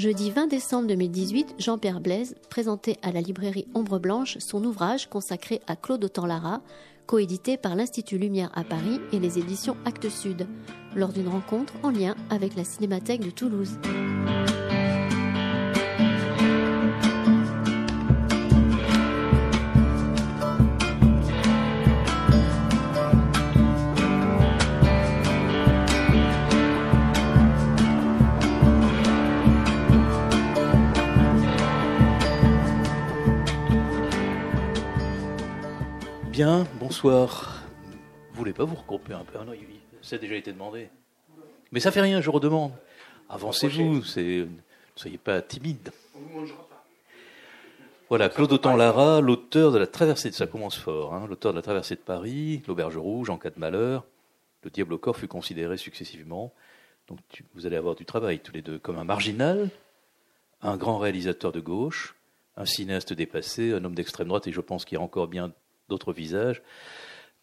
Jeudi 20 décembre 2018, Jean-Pierre Blaise présentait à la librairie Ombre Blanche son ouvrage consacré à Claude Autant-Lara, coédité par l'Institut Lumière à Paris et les éditions Actes Sud, lors d'une rencontre en lien avec la Cinémathèque de Toulouse. Bien, bonsoir. Vous voulez pas vous regrouper un peu? Ah non, Ça a déjà été demandé. Mais ça fait rien, je redemande. Avancez-vous, ne soyez pas timide. Voilà, Claude Autant-Lara, l'auteur de la traversée de ça commence fort, hein, l'auteur de la traversée de Paris, l'auberge rouge en cas de malheur, le diable au corps fut considéré successivement. Donc vous allez avoir du travail tous les deux comme un marginal, un grand réalisateur de gauche, un cinéaste dépassé, un homme d'extrême droite, et je pense qu'il y a encore bien d'autres visages.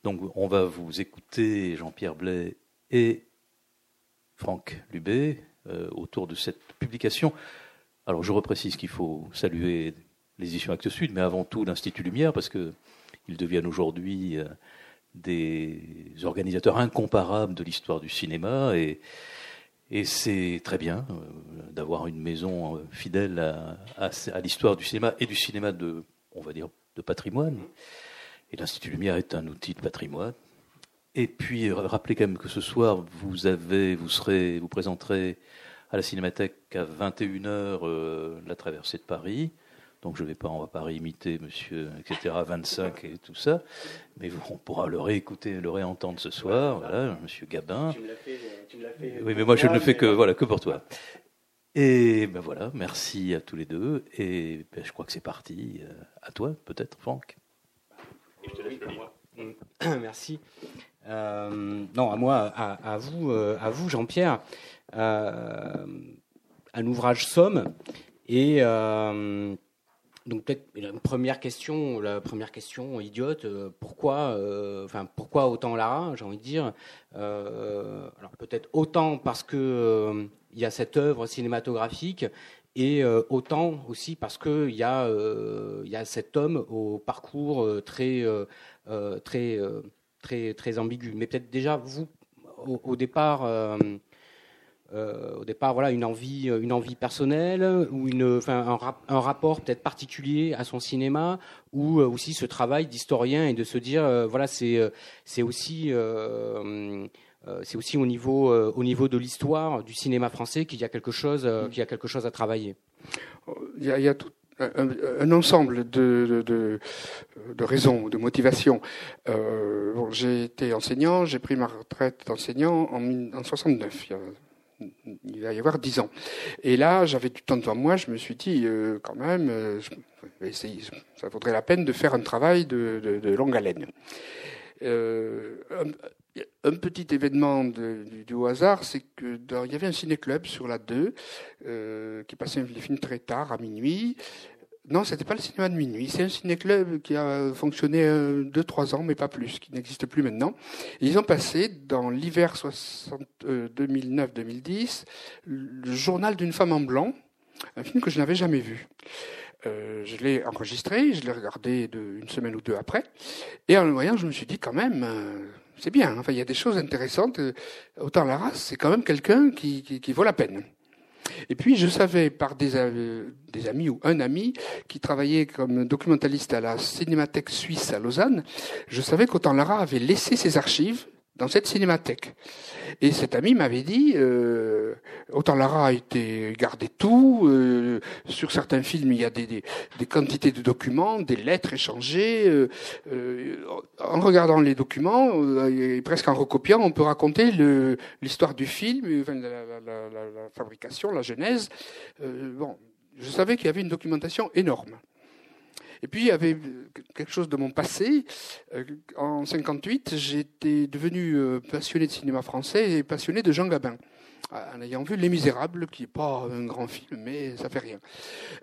Donc on va vous écouter, Jean-Pierre Blais et Franck Lubé, euh, autour de cette publication. Alors je reprécise qu'il faut saluer les éditions Actes Sud, mais avant tout l'Institut Lumière, parce qu'ils deviennent aujourd'hui euh, des organisateurs incomparables de l'histoire du cinéma. Et, c'est très bien euh, d'avoir une maison fidèle à, à l'histoire du cinéma et du cinéma de, on va dire, de patrimoine. Et l'Institut Lumière est un outil de patrimoine. Et puis, rappelez quand même que ce soir, vous avez, vous serez, vous présenterez à la Cinémathèque à 21h euh, la traversée de Paris. Donc je vais pas, on va pas réimiter Monsieur, etc. 25 et tout ça, mais on pourra le réécouter, le réentendre ce soir. Voilà, Monsieur Gabin. Tu me l'as fait, tu me l'as fait. Oui, mais moi je ne le fais que voilà que pour toi. Et ben voilà, merci à tous les deux. Et ben, je crois que c'est parti. Euh, à toi, peut-être, Franck. Merci. Euh, non, à moi, à, vous, euh, à vous, Jean-Pierre. Euh, un ouvrage Somme et donc peut-être la première question, la première question idiote, pourquoi, enfin pourquoi autant Lara, j'ai envie de dire. alors peut-être autant parce que il y a cette œuvre cinématographique et euh, autant aussi parce qu'il y, a, euh, y a cet homme au parcours euh, très, très, très, très ambigu. Mais peut-être déjà, vous, au, départ, au départ voilà, une, envie, une envie personnelle ou une, un, rapport peut-être particulier à son cinéma ou aussi ce travail d'historien et de se dire, voilà, c'est c'est aussi c'est aussi au niveau, euh, au niveau de l'histoire du cinéma français qu'il y a quelque chose, euh, qu'il y a quelque chose à travailler. Il y a, tout un, ensemble de, de, de, raisons, de motivations. j'ai été enseignant, j'ai pris ma retraite d'enseignant en, en 69. Il, va y avoir dix ans. Et là, j'avais du temps devant moi. Je me suis dit, quand même, ça vaudrait la peine de faire un travail de, de longue haleine. Euh, un, petit événement du, hasard, c'est que il y avait un ciné-club sur la 2 euh, qui passait les films très tard, à minuit. Non, c'était pas le cinéma de minuit. C'est un ciné-club qui a fonctionné 2-3 ans, mais pas plus, qui n'existe plus maintenant. ils ont passé, dans l'hiver 2009-2010, le journal d'une femme en blanc, un film que je n'avais jamais vu. Euh, je l'ai enregistré, je l'ai regardé de, une semaine ou deux après, et en le voyant, je me suis dit quand même, euh, c'est bien. Enfin, il y a des choses intéressantes. Autant la race, c'est quand même quelqu'un qui, qui, qui, vaut la peine. Et puis, je savais par des, euh, des, amis ou un ami qui travaillait comme documentaliste à la Cinémathèque suisse à Lausanne, je savais qu'Autant Lara avait laissé ses archives dans cette cinémathèque. Et cet ami m'avait dit, euh, autant Lara a été gardé tout, euh, sur certains films il y a des, quantités de documents, des lettres échangées. Euh, euh en regardant les documents, et presque en recopiant, on peut raconter l'histoire du film, la, la, fabrication, la genèse. bon, je savais qu'il y avait une documentation énorme. Et puis, il y avait quelque chose de mon passé. Euh, en 58, j'étais devenu euh, passionné de cinéma français et passionné de Jean Gabin en ayant vu Les Misérables, qui n'est pas un grand film, mais ça fait rien.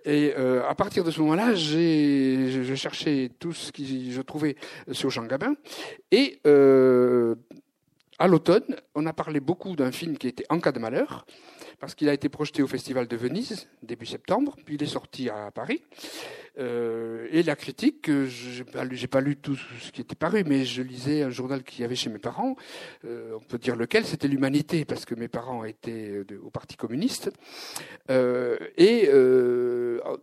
Et euh, à partir de ce moment-là, j'ai je cherchais tout ce que je trouvais sur Jean Gabin, et à l'automne, on a parlé beaucoup d'un film qui était En cas de malheur, parce qu'il a été projeté au Festival de Venise début septembre, puis il est sorti à Paris. Euh, et la critique, euh, j'ai pas, lu, pas lu tout ce qui était paru, mais je lisais un journal qu'il y avait chez mes parents. Euh, on peut dire lequel, c'était l'Humanité, parce que mes parents étaient au Parti communiste. et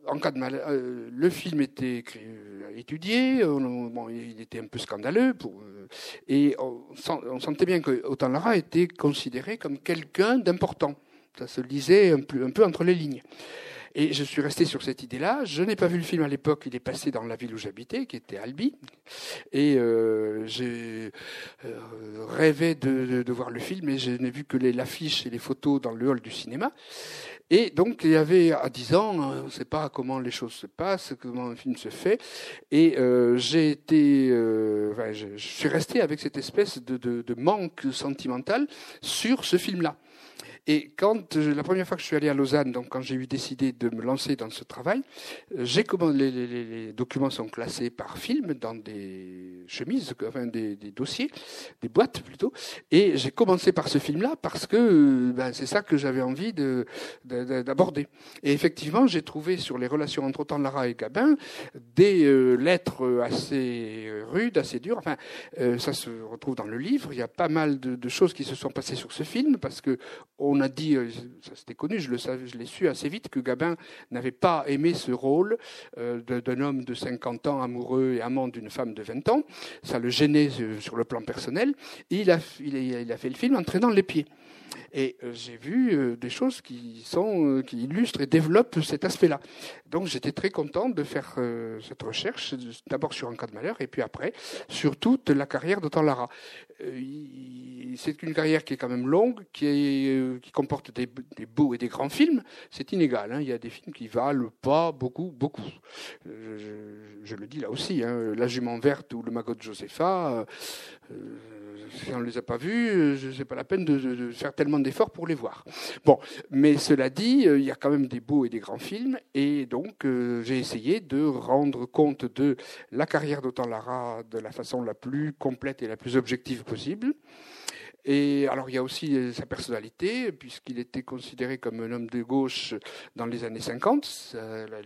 en cas de mal, le film était étudié, il était un peu scandaleux, et on, on sentait bien que Autant Lara était considéré comme quelqu'un d'important. Ça se lisait un peu, entre les lignes. Et je suis resté sur cette idée-là. Je n'ai pas vu le film à l'époque. Il est passé dans la ville où j'habitais, qui était Albi. Et euh, j'ai euh, rêvé de, voir le film, mais je n'ai vu que l'affiche et les photos dans le hall du cinéma. Et donc, il y avait à 10 ans, on ne sait pas comment les choses se passent, comment un film se fait. Et euh, j'ai été, euh, je, suis resté avec cette espèce de manque sentimental sur ce film-là. Et quand la première fois que je suis allé à Lausanne, donc quand j'ai eu décidé de me lancer dans ce travail, j'ai les, les, documents sont classés par film dans des chemises, enfin des, dossiers, des boîtes plutôt. Et j'ai commencé par ce film-là parce que ben, c'est ça que j'avais envie d'aborder. Et effectivement, j'ai trouvé sur les relations entre autant Lara et Gabin des euh, lettres assez rudes, assez dures. Enfin, euh, ça se retrouve dans le livre. Il y a pas mal de, choses qui se sont passées sur ce film parce que a dit, euh, ça c'était connu, je l'ai su assez vite, que Gabin n'avait pas aimé ce rôle euh, d'un homme de 50 ans amoureux et amant d'une femme de 20 ans. Ça le gênait euh, sur le plan personnel. Il a, il a fait le film en traînant les pieds. Et euh, j'ai vu euh, des choses qui sont euh, qui illustrent et développent cet aspect-là. Donc j'étais très content de faire cette recherche, d'abord sur un cas de malheur et puis après sur toute la carrière d'Otto Lara. C'est une carrière qui est quand même longue, qui, est, qui comporte des, des, beaux et des grands films. C'est inégal. Hein. Il y a des films qui valent pas beaucoup, beaucoup. Je, je le dis là aussi. Hein. La jument verte ou le magot de Josepha. Euh, si on ne les a pas vus, ce n'est pas la peine de, faire tellement d'efforts pour les voir. Bon, mais cela dit, euh, il y a quand même des beaux et des grands films, et donc euh, j'ai essayé de rendre compte de la carrière d'Autant Lara de la façon la plus complète et la plus objective possible. Et alors il y a aussi euh, sa personnalité, puisqu'il était considéré comme un homme de gauche dans les années 50.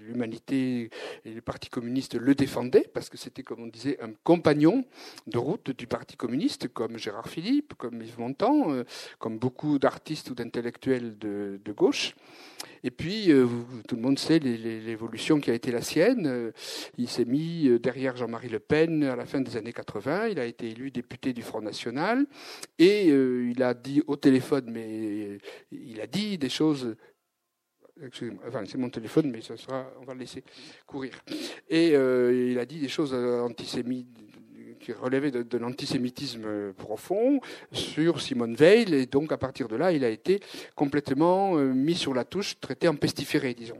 L'humanité et le Parti communiste le défendaient, parce que c'était, comme on disait, un compagnon de route du Parti communiste, comme Gérard Philippe, comme Yves Montand, euh, comme beaucoup d'artistes ou d'intellectuels de, gauche. Et puis, euh, tout le monde sait l'évolution qui a été la sienne. Il s'est mis derrière Jean-Marie Le Pen à la fin des années 80. Il a été élu député du Front National. Et euh, il a dit au téléphone, mais il a dit des choses. Enfin, c'est mon téléphone, mais ça sera, on va le laisser courir. Et euh, il a dit des choses antisémites qui relevaient de, de l'antisémitisme profond sur Simone Veil, et donc à partir de là, il a été complètement euh, mis sur la touche, traité en pestiféré, disons.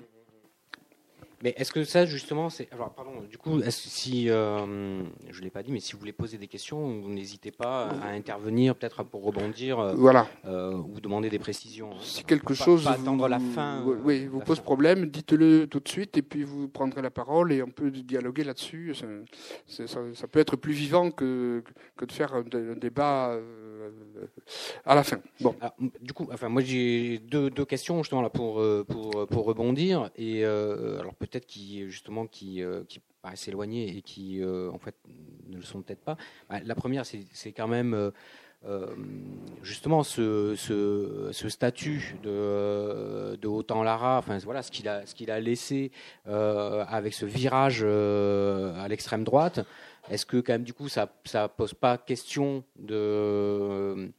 Mais est-ce que ça, justement, c'est. Alors, pardon, du coup, si. Euh, je ne l'ai pas dit, mais si vous voulez poser des questions, n'hésitez pas à intervenir, peut-être pour rebondir. Euh, voilà. Euh, ou demander des précisions. Hein. Si quelque chose. Pas, attendre la fin. oui, vous pose problème, dites-le tout de suite, et puis vous prendrez la parole, et on peut dialoguer là-dessus. Ça, ça, ça, peut être plus vivant que, que de faire un, un débat à la fin. Bon. Alors, du coup, enfin, moi, j'ai deux, questions, justement, là, pour, pour, pour rebondir. Et alors, peut-être qui justement qui, euh, qui paraissent éloignés et qui euh, en fait ne le sont peut-être pas. Bah, la première, c'est quand même euh, justement ce, ce, statut de, de Autant Lara, enfin voilà ce qu'il a, ce qu'il a laissé avec ce virage à l'extrême droite. Est-ce que quand même du coup ça, ça pose pas question de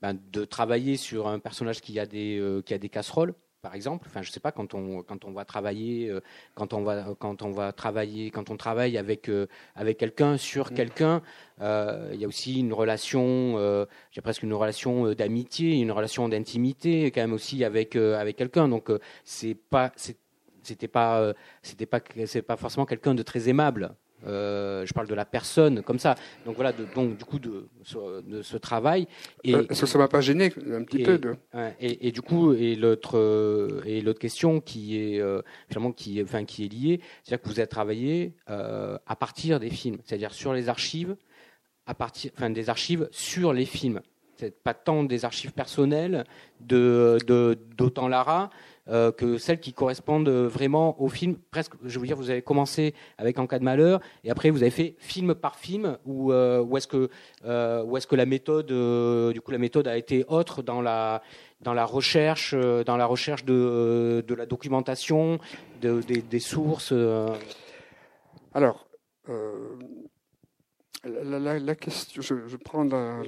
ben, de travailler sur un personnage qui a des qui a des casseroles par exemple? Enfin, je sais pas quand on quand on va travailler, euh, quand on va quand on va travailler, quand on travaille avec euh, avec quelqu'un sur mm. quelqu'un, euh, il y a aussi une relation, j'ai presque une relation d'amitié, une relation d'intimité quand même aussi avec avec quelqu'un. Donc c'est pas c'était pas c'était pas c'est pas forcément quelqu'un de très aimable. Euh, je parle de la personne comme ça. Donc voilà, de, donc du coup de, de ce travail. Et, euh, Est-ce que ça m'a pas gêné un petit et, peu de... et, et, du coup, et l'autre euh, et l'autre question qui est finalement qui, enfin qui est liée, c'est-à-dire que vous avez travaillé à partir des films, c'est-à-dire sur les archives, à partir, enfin des archives sur les films. peut-être pas tant des archives personnelles de d'Autant Lara euh, que celles qui correspondent vraiment au film. Presque, je veux dire, vous avez commencé avec En cas de malheur, et après vous avez fait film par film, ou euh, est-ce que, euh, est-ce que la méthode, du coup, la méthode a été autre dans la dans la recherche, dans la recherche de, de la documentation, de, des, sources. Alors, la, question, je, prends la,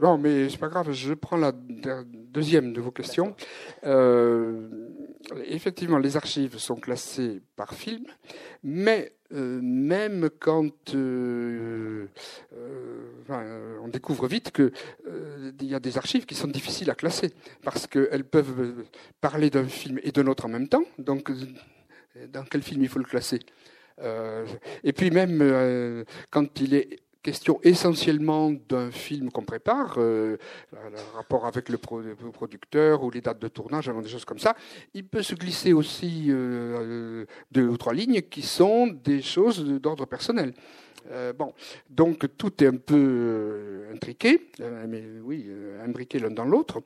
non mais c'est pas grave, je prends la deuxième de vos questions. Euh, effectivement, les archives sont classées par film, mais euh, même quand euh, on découvre vite que il y a des archives qui sont difficiles à classer parce qu'elles peuvent parler d'un film et d'un autre en même temps. Donc, dans quel film il faut le classer? Et puis même euh, quand il est question essentiellement d'un film qu'on prépare, euh, le rapport avec le, producteur ou les dates de tournage, des choses comme ça, il peut se glisser aussi deux ou trois lignes qui sont des choses d'ordre personnel. bon, donc tout est un peu intriqué, mais oui, imbriqué l'un dans l'autre.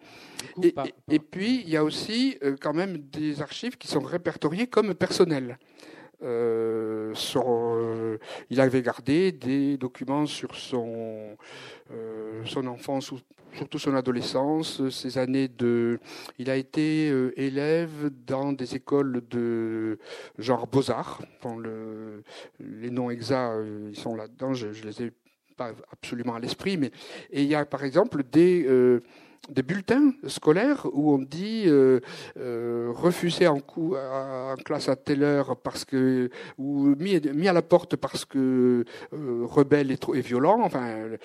Et, et, puis il y a aussi quand même des archives qui sont répertoriées comme personnelles. Euh, euh, il avait gardé des documents sur son, euh, son enfance, surtout son adolescence, ses années de. Il a été élève dans des écoles de genre Beaux-Arts. le, les noms exacts, ils sont là-dedans, je, je les ai pas absolument à l'esprit, mais et il y a par exemple des des bulletins scolaires où on dit euh, euh, refusé en, coup, en classe à telle heure parce que ou mis, à la porte parce que euh, rebelle et, violent. Enfin, euh,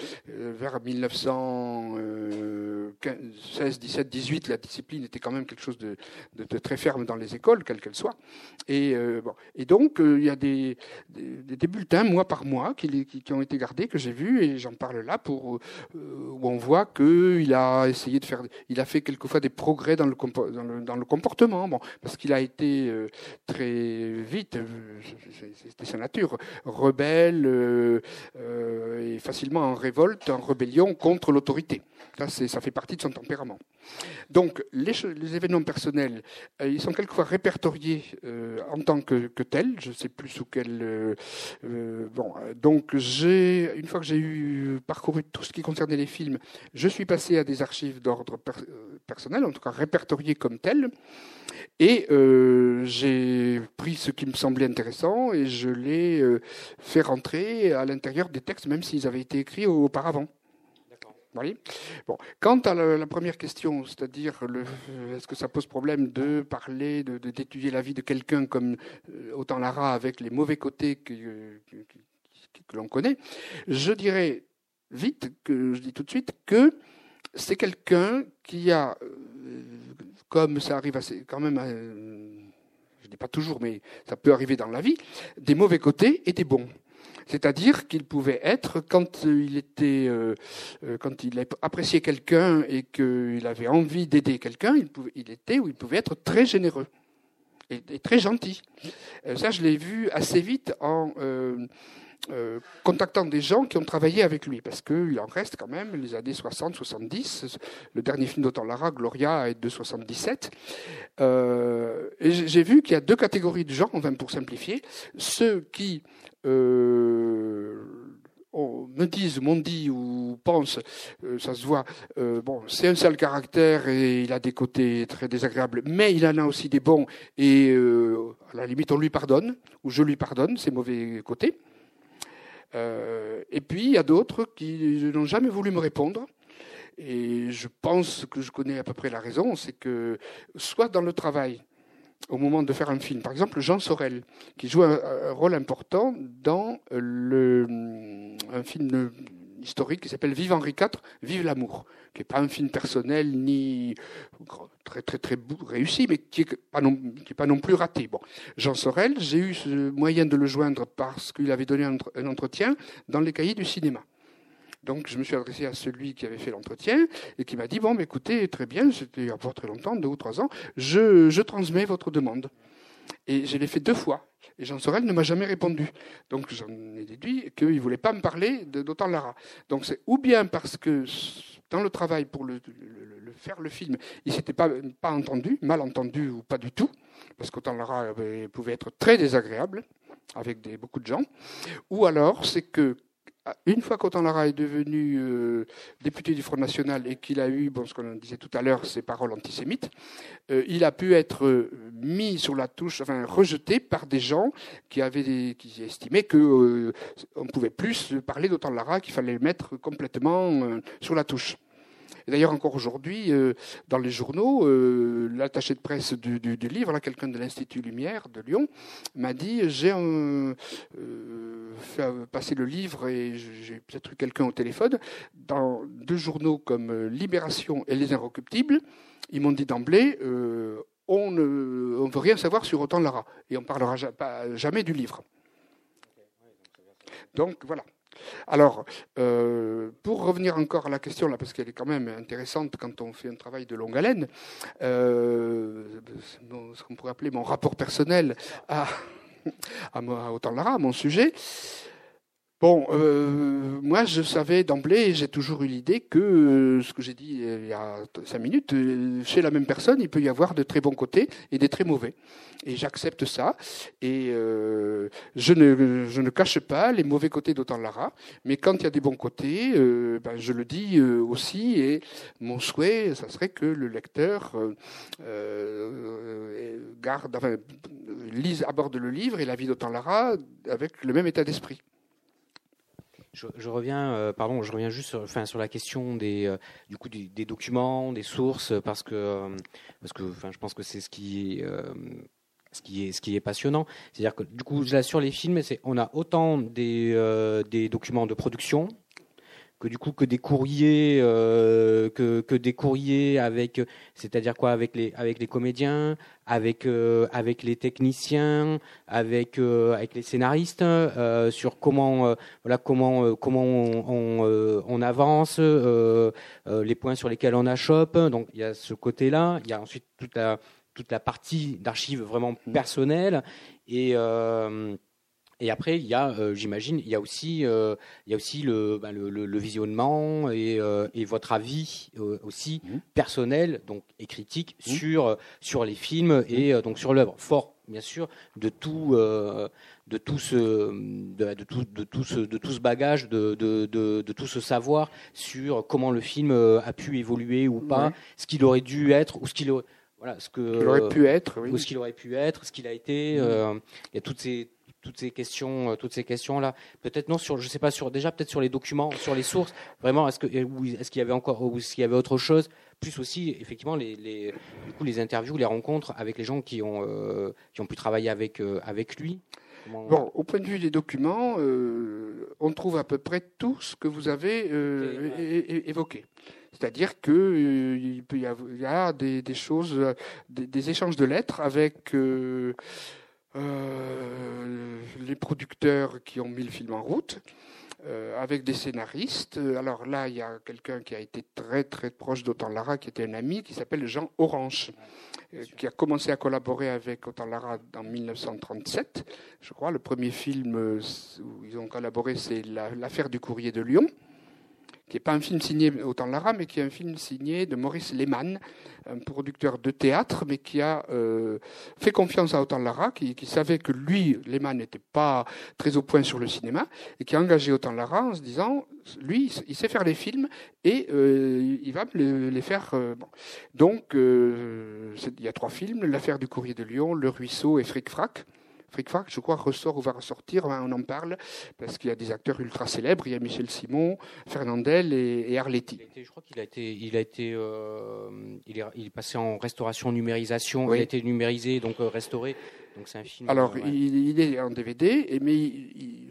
vers 1916, 17, 18, la discipline était quand même quelque chose de, très ferme dans les écoles, quelles qu'elles soient. Et, bon, et donc il y a des, bulletins mois par mois qui, qui, qui ont été gardés que j'ai vus et j'en parle là pour où on voit qu'il a essayé de faire. Il a fait quelquefois des progrès dans le, dans le, comportement, bon, parce qu'il a été euh, très vite, euh, c'était sa nature, rebelle euh, et facilement en révolte, en rébellion contre l'autorité. Ça, ça fait partie de son tempérament. Donc, les, les événements personnels, ils sont quelquefois répertoriés en tant que, que tels. Je ne sais plus sous quel. bon, donc, j'ai, une fois que j'ai eu parcouru tout ce qui concernait les films, je suis passé à des archives d'ordre euh, personnel, en tout cas répertorié comme tel. Et euh, j'ai pris ce qui me semblait intéressant et je l'ai euh, fait rentrer à l'intérieur des textes, même s'ils avaient été écrits auparavant. Bon. Quant à la, première question, c'est-à-dire est-ce que ça pose problème de parler, de, d'étudier la vie de quelqu'un comme autant Lara avec les mauvais côtés que, que l'on connaît, je dirais vite, que je dis tout de suite, que c'est quelqu'un qui a, euh, comme ça arrive assez, quand même, euh, je ne dis pas toujours, mais ça peut arriver dans la vie, des mauvais côtés et des bons. C'est-à-dire qu'il pouvait être, quand il était, euh, quand il appréciait quelqu'un et qu'il avait envie d'aider quelqu'un, il, il était ou il pouvait être très généreux et, très gentil. ça, je l'ai vu assez vite en contactant des gens qui ont travaillé avec lui, parce qu'il en reste quand même les années 60-70. Le dernier film d'Autant Lara, Gloria, est de 77. Euh, j'ai vu qu'il y a deux catégories de gens, enfin pour simplifier, ceux qui euh, me disent, m'ont dit ou pensent, euh, ça se voit, bon, c'est un sale caractère et il a des côtés très désagréables, mais il en a aussi des bons et à la limite on lui pardonne, ou je lui pardonne ses mauvais côtés. Euh, et puis, il y a d'autres qui n'ont jamais voulu me répondre. Et je pense que je connais à peu près la raison, c'est que soit dans le travail, au moment de faire un film, par exemple Jean Sorel, qui joue un, rôle important dans le, un film historique qui s'appelle Vive Henri IV, Vive l'amour, qui n'est pas un film personnel ni très très réussi, mais qui n'est pas, non, plus raté. Bon, Jean Sorel, j'ai eu ce moyen de le joindre parce qu'il avait donné un, entretien dans les cahiers du cinéma. Donc je me suis adressé à celui qui avait fait l'entretien et qui m'a dit bon, écoutez, très bien, c'était il y a pas très longtemps, deux ou trois ans, je transmets votre demande. Et je l'ai fait deux fois. Et Jean Sorel ne m'a jamais répondu. Donc j'en ai déduit qu'il ne voulait pas me parler d'Autant Lara. Donc c'est ou bien parce que dans le travail pour le, faire le film, il s'était pas, pas entendu, mal entendu ou pas du tout, parce qu'Autant Lara pouvait être très désagréable avec beaucoup de gens, ou alors c'est que une fois qu'Autant Lara est devenu euh, député du Front National et qu'il a eu, bon, ce qu'on disait tout à l'heure, ses paroles antisémites, euh, il a pu être euh, mis sur la touche, enfin rejeté par des gens qui avaient, qui estimaient que on pouvait plus parler d'Autant Lara, qu'il fallait le mettre complètement sur la touche. D'ailleurs, encore aujourd'hui, euh, dans les journaux, euh, l'attaché de presse du, livre, quelqu'un de l'Institut Lumière de Lyon, m'a dit j'ai euh, fait passer le livre et j'ai peut-être eu quelqu'un au téléphone dans deux journaux comme Libération et Les Inrecuptibles. Ils m'ont dit d'emblée on ne veut rien savoir sur Autant Lara et on ne parlera jamais du livre. Donc voilà. Alors, euh, pour revenir encore à la question, là, parce qu'elle est quand même intéressante quand on fait un travail de longue haleine, euh, ce qu'on pourrait appeler mon rapport personnel à, à, Lara, à mon sujet, Bon, euh, moi je savais d'emblée, j'ai toujours eu l'idée que euh, ce que j'ai dit euh, il y a cinq minutes, chez la même personne, il peut y avoir de très bons côtés et des très mauvais. Et j'accepte ça. Et je, ne, je ne cache pas les mauvais côtés d'Autant Lara, mais quand il y a des bons côtés, ben, je le dis aussi. Et mon souhait, ça serait que le lecteur garde, lise, aborde le livre et la vie d'Autant Lara avec le même état d'esprit. Je, reviens, euh, pardon, je reviens juste, sur, enfin, sur la question des, euh, du coup, des, documents, des sources, parce que, euh, parce que, enfin, je pense que c'est ce qui, ce qui est, ce qui est passionnant. C'est-à-dire que, du coup, là, sur les films, c'est, on a autant des, des documents de production, que du coup que des courriers euh, que, que, des courriers avec c'est-à-dire quoi avec les avec les comédiens avec euh, avec les techniciens avec euh, avec les scénaristes sur comment voilà comment comment on, on, avance les points sur lesquels on achoppe. Donc il y a ce côté là il y a ensuite toute la toute la partie d'archives vraiment personnelles et et après, il y a, euh, j'imagine, il y a aussi, euh, il y a aussi le, bah, le, visionnement et, euh, et, votre avis aussi mmh. personnel, donc et critique mmh. sur sur les films mmh. et donc sur l'œuvre. Fort, bien sûr, de tout de tout ce de, de, tout, de tout ce de tout ce bagage de, de, de, tout ce savoir sur comment le film a pu évoluer ou pas, ce qu'il aurait dû être ou ce qu'il aurait voilà ce que aurait pu être, oui. ou ce qu'il aurait pu être, ce qu'il a été. il y a toutes ces toutes ces questions, euh, toutes ces questions-là. Peut-être non sur, je sais pas sur, déjà peut-être sur les documents, sur les sources. Vraiment, est-ce que, est-ce qu'il y avait encore, ou est-ce qu'il y avait autre chose? Plus aussi, effectivement, les, les, du coup, les interviews, les rencontres avec les gens qui ont, euh, qui ont pu travailler avec, euh, avec lui. Bon, au point de vue des documents, on trouve à peu près tout ce que vous avez évoqué. C'est-à-dire qu'il il y, y, a des, des choses, des, des, échanges de lettres avec euh, les producteurs qui ont mis le film en route, euh, avec des scénaristes. Alors là, il y a quelqu'un qui a été très très proche d'Autant Lara, qui était un ami, qui s'appelle Jean Orange, euh, qui a commencé à collaborer avec Autant Lara en 1937. Je crois le premier film où ils ont collaboré, c'est L'affaire du courrier de Lyon qui n'est pas un film signé Autant Lara, mais qui est un film signé de Maurice Lehmann, un producteur de théâtre, mais qui a euh, fait confiance à Autant Lara, qui, savait que lui, Lehmann, n'était pas très au point sur le cinéma, et qui a engagé Autant Lara en se disant, lui, il sait faire les films, et euh, il va les, faire. Euh, Donc, il y a trois films, L'affaire du courrier de Lyon, Le ruisseau et Fric Frac. Fric je crois, ressort ou va ressortir, hein, on en parle, parce qu'il y a des acteurs ultra célèbres, il y a Michel Simon, Fernandel et, Arletti. je crois qu'il a été, il a été, euh, il, est, il, est, passé en restauration numérisation, il a été numérisé, donc euh, restauré. Donc c'est un film. Alors, euh, il, est en DVD, mais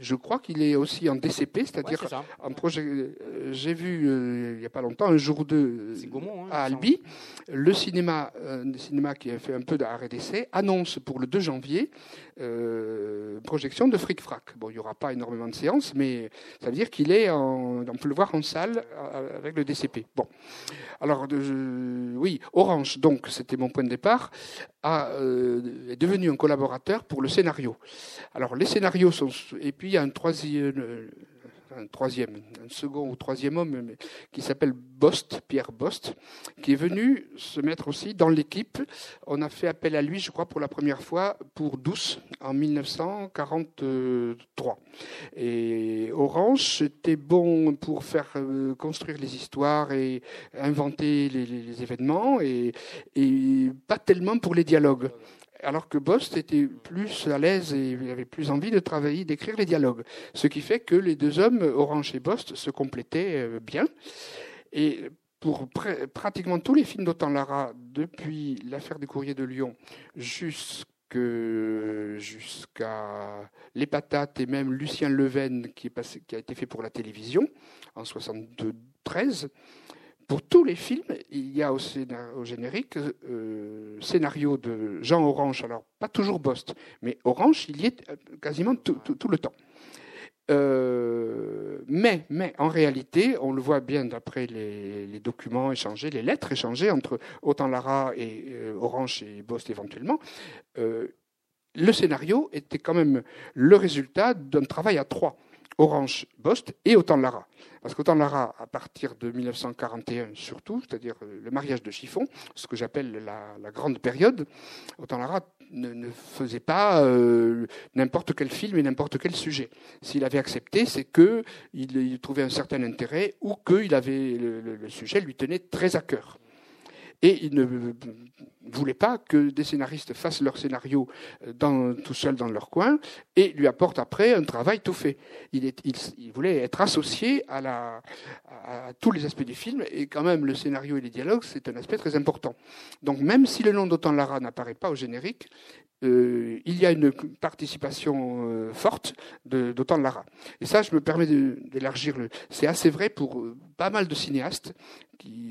je crois qu'il est aussi en DCP, c'est-à-dire en projet. J'ai vu il n'y a pas longtemps, un jour ou deux, hein, à Albi, le cinéma, un cinéma qui a fait un peu d'art et d'essai, annonce pour le 2 janvier euh, projection de Fric Frac. Bon, il n'y aura pas énormément de séances, mais ça veut dire qu'il est, en, on peut le voir en salle euh, avec le DCP. Bon, alors oui, Orange, donc c'était mon point de départ, euh, est devenu un collaborateur pour le scénario. Alors les scénarios sont, et puis il y a un troisième un troisième, un second ou troisième homme qui s'appelle Bost, Pierre Bost, qui est venu se mettre aussi dans l'équipe. On a fait appel à lui, je crois, pour la première fois pour Douce en 1943. Et Orange était bon pour faire euh, construire les histoires et inventer les, événements et pas tellement pour les dialogues alors que Bost était plus à l'aise et avait plus envie de travailler, d'écrire les dialogues. Ce qui fait que les deux hommes, Orange et Bost, se complétaient euh, bien. Et pour pratiquement tous les films d'Autant Lara, depuis l'affaire des courriers de Lyon jusqu'à Les Patates et même Lucien Leven qui, qui a été fait pour la télévision en 1973, pour tous les films, il y a au, générique euh, scénario de Jean Orange, alors pas toujours Bost, mais Orange, il y est euh, quasiment tout, le temps. Euh, mais, mais en réalité, on le voit bien d'après les, documents échangés, les lettres échangées entre Autant Lara et Orange et Bost éventuellement, le scénario était quand même le résultat d'un travail à trois. Orange Bost et Autant Lara. Parce qu'Autant Lara, à partir de 1941 surtout, c'est-à-dire euh, le mariage de Chiffon, ce que j'appelle la, grande période, Autant Lara ne, faisait pas euh, n'importe quel film et n'importe quel sujet. S'il avait accepté, c'est qu'il il trouvait un certain intérêt ou que le sujet lui tenait très à cœur. Et il ne voulait pas que des scénaristes fassent leur scénario euh, tout seuls dans leur coin et lui apportent après un travail tout fait. Il, voulait être associé à, à, tous les aspects du film et quand même le scénario et les dialogues, c'est un aspect très important. Donc même si le nom d'Autant Lara n'apparaît pas au générique, euh, il y a une participation euh, forte d'Autant Lara. Et ça, je me permets d'élargir. C'est assez vrai pour pas mal de cinéastes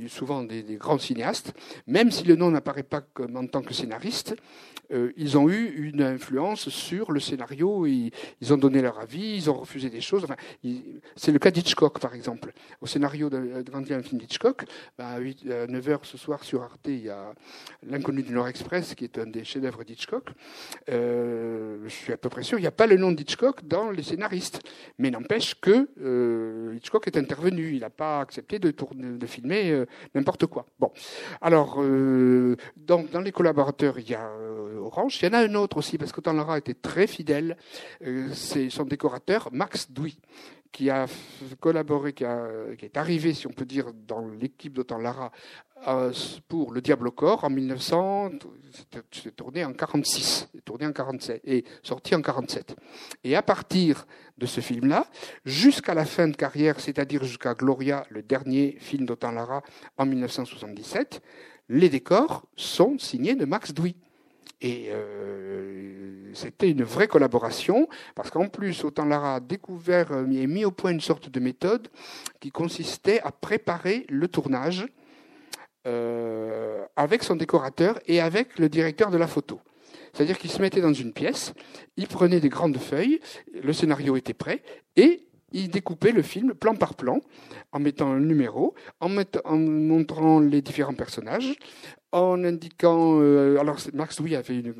souvent des, grands cinéastes, même si le nom n'apparaît pas comme en tant que scénariste, euh, ils ont eu une influence sur le scénario, ils, ont donné leur avis, ils ont refusé des choses. C'est le cas d'Hitchcock, par exemple. Au scénario de, Grand film d'Hitchcock, à, 8, 9h ce soir sur Arte, il y a L'inconnu du Nord Express, qui est un des chefs-d'œuvre d'Hitchcock. Euh, je suis à peu près sûr, il n'y a pas le nom d'Hitchcock dans les scénaristes. Mais n'empêche que euh, Hitchcock est intervenu, il n'a pas accepté de, tourner, de filmer euh, n'importe quoi. Bon, alors dans, les collaborateurs, il y a Il y en a un autre aussi parce que Lara était très fidèle. c'est son décorateur Max Douy qui a collaboré, qui, est arrivé, si on peut dire, dans l'équipe d'Autant Lara pour Le Diable au corps en 1900, c'est tourné en 46, tourné en 47 et sorti en 47. Et à partir de ce film-là, jusqu'à la fin de carrière, c'est-à-dire jusqu'à Gloria, le dernier film d'Autant Lara en 1977, les décors sont signés de Max Douy. Et euh, c'était une vraie collaboration, parce qu'en plus, Autant Lara a découvert euh, et mis au point une sorte de méthode qui consistait à préparer le tournage euh, avec son décorateur et avec le directeur de la photo. C'est-à-dire qu'il se mettait dans une pièce, il prenait des grandes feuilles, le scénario était prêt, et il découpait le film plan par plan, en mettant un numéro, en, en montrant les différents personnages, en indiquant. Euh, alors, Max Louis avait une,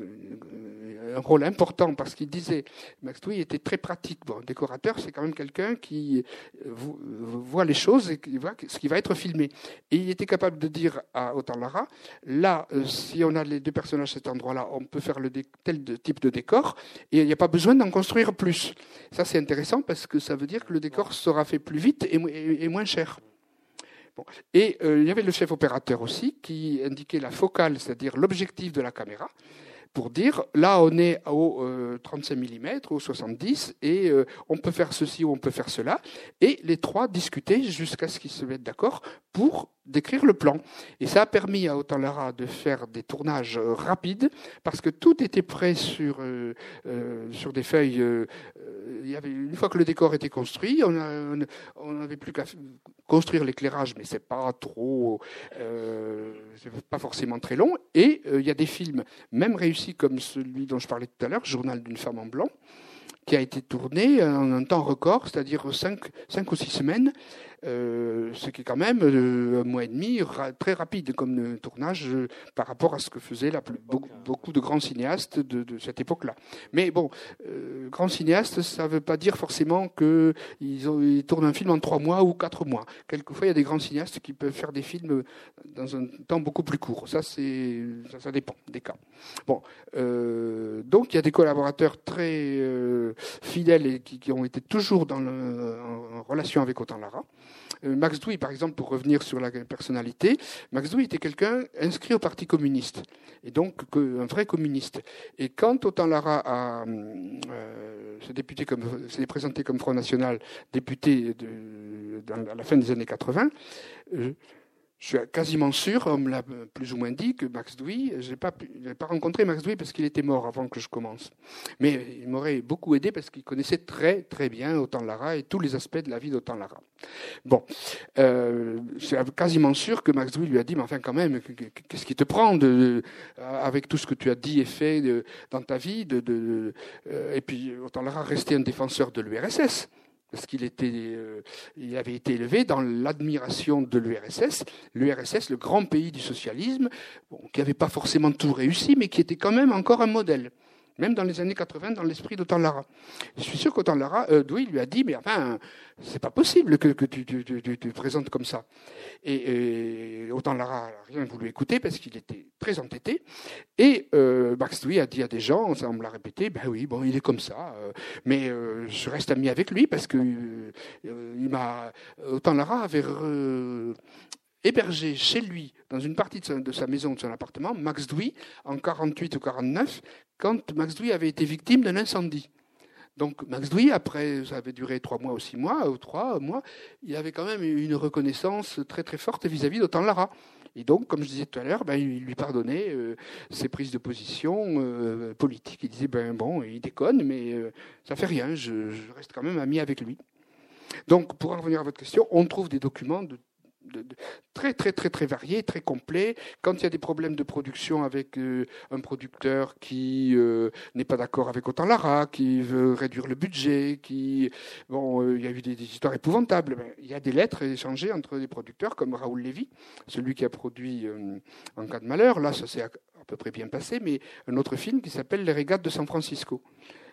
un rôle important parce qu'il disait, Max Louis était très pratique. Bon, un décorateur, c'est quand même quelqu'un qui euh, voit les choses et qui voit ce qui va être filmé. Et il était capable de dire à Autant Lara, là, euh, si on a les deux personnages à cet endroit-là, on peut faire le tel type de décor et il n'y a pas besoin d'en construire plus. Ça, c'est intéressant parce que ça veut dire que le décor sera fait plus vite et, moins cher. Et euh, il y avait le chef opérateur aussi qui indiquait la focale, c'est-à-dire l'objectif de la caméra pour dire là on est au 35 mm, au 70 et euh, on peut faire ceci ou on peut faire cela et les trois discutaient jusqu'à ce qu'ils se mettent d'accord pour décrire le plan. Et ça a permis à Lara de faire des tournages euh, rapides parce que tout était prêt sur, euh, sur des feuilles. il y avait, une fois que le décor était construit, on n'avait plus qu'à construire l'éclairage, mais c'est pas trop, pas forcément très long. Et il y a des films, même réussis comme celui dont je parlais tout à l'heure, Journal d'une femme en blanc, qui a été tourné en un temps record, c'est-à-dire 5, ou 6 semaines, ce qui est quand même un mois et demi très rapide comme tournage par rapport à ce que faisaient la plus, beaucoup, de grands cinéastes de, cette époque-là. Mais bon, grands cinéastes, ça ne veut pas dire forcément qu'ils ils tournent un film en trois mois ou quatre mois. Quelquefois, il y a des grands cinéastes qui peuvent faire des films dans un temps beaucoup plus court. Ça, c'est, ça, dépend des cas. Bon, euh, donc il y a des collaborateurs très euh, fidèles et qui, ont été toujours dans en relation avec Autant Lara. Euh, Max Douy, par exemple, pour revenir sur la personnalité, Max Douy était quelqu'un inscrit au Parti communiste, et donc un vrai communiste. Et quand Autant Lara a, s'est, comme, présenté comme Front National, député à la fin des années 80, je suis quasiment sûr, on me l'a plus ou moins dit, que Max Douy, je n'ai pas, pas, rencontré Max Douy parce qu'il était mort avant que je commence. Mais il m'aurait beaucoup aidé parce qu'il connaissait très très bien Autant Lara et tous les aspects de la vie d'Autant Lara. Bon, euh, je suis quasiment sûr que Max Douy lui a dit, mais enfin quand même, qu'est-ce qui te prend de, avec tout ce que tu as dit et fait dans ta vie de, euh, Et puis Autant Lara restait un défenseur de l'URSS parce qu'il euh, avait été élevé dans l'admiration de l'URSS, l'URSS, le grand pays du socialisme, qui n'avait pas forcément tout réussi, mais qui était quand même encore un modèle même dans les années 80, dans l'esprit d'Autant Lara. Je suis sûr qu'Autant Lara, euh, lui a dit, mais enfin, c'est pas possible que, tu, te présentes comme ça. Et, Autant Lara n'a rien voulu écouter parce qu'il était très entêté. Et euh, Max Douy a dit à des gens, on me l'a répété, ben oui, bon, il est comme ça, euh, mais euh, je reste ami avec lui parce que il. Autant Lara avait hébergé chez lui, dans une partie de sa, maison, de son appartement, Max Douy, en 48 ou 49, quand Max Douy avait été victime d'un incendie. Donc Max Douy, après, ça avait duré trois mois ou six mois, ou trois mois, il avait quand même une reconnaissance très très forte vis-à-vis d'Autant Lara. Et donc, comme je disais tout à l'heure, ben, il lui pardonnait euh, ses prises de position euh, politiques. Il disait, ben bon, il déconne, mais euh, ça fait rien, je, je, reste quand même ami avec lui. Donc, pour en revenir à votre question, on trouve des documents de très très très très varié, très complet. Quand il y a des problèmes de production avec euh, un producteur qui euh, n'est pas d'accord avec autant Lara, qui veut réduire le budget, qui bon, euh, il y a eu des, histoires épouvantables. Ben, il y a des lettres échangées entre des producteurs comme Raoul Lévy, celui qui a produit En cas de malheur. Là, ça s'est à peu près bien passé, mais un autre film qui s'appelle Les régates de San Francisco.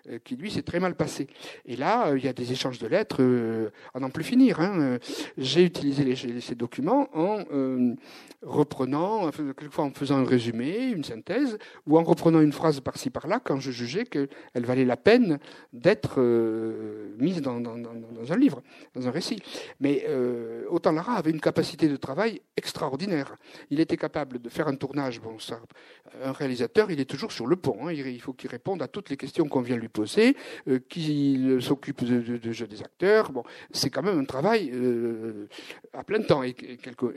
Euh, qui lui s'est très mal passé. Et là, euh, il y a des échanges de lettres euh, à n'en plus finir. Hein. J'ai utilisé ces documents en reprenant, quelquefois en faisant un résumé, une synthèse, ou en reprenant une phrase par-ci par-là quand je jugeais qu'elle valait la peine d'être mise dans, un livre, dans un récit. Mais Autant Lara avait une capacité de travail extraordinaire. Il était capable de faire un tournage. Bon, un réalisateur, il est toujours sur le pont. Hein. Il faut qu'il réponde à toutes les questions qu'on vient lui poser, euh, qu'il s'occupe de, jeu des acteurs. Bon, c'est quand même un travail euh, à plein temps et,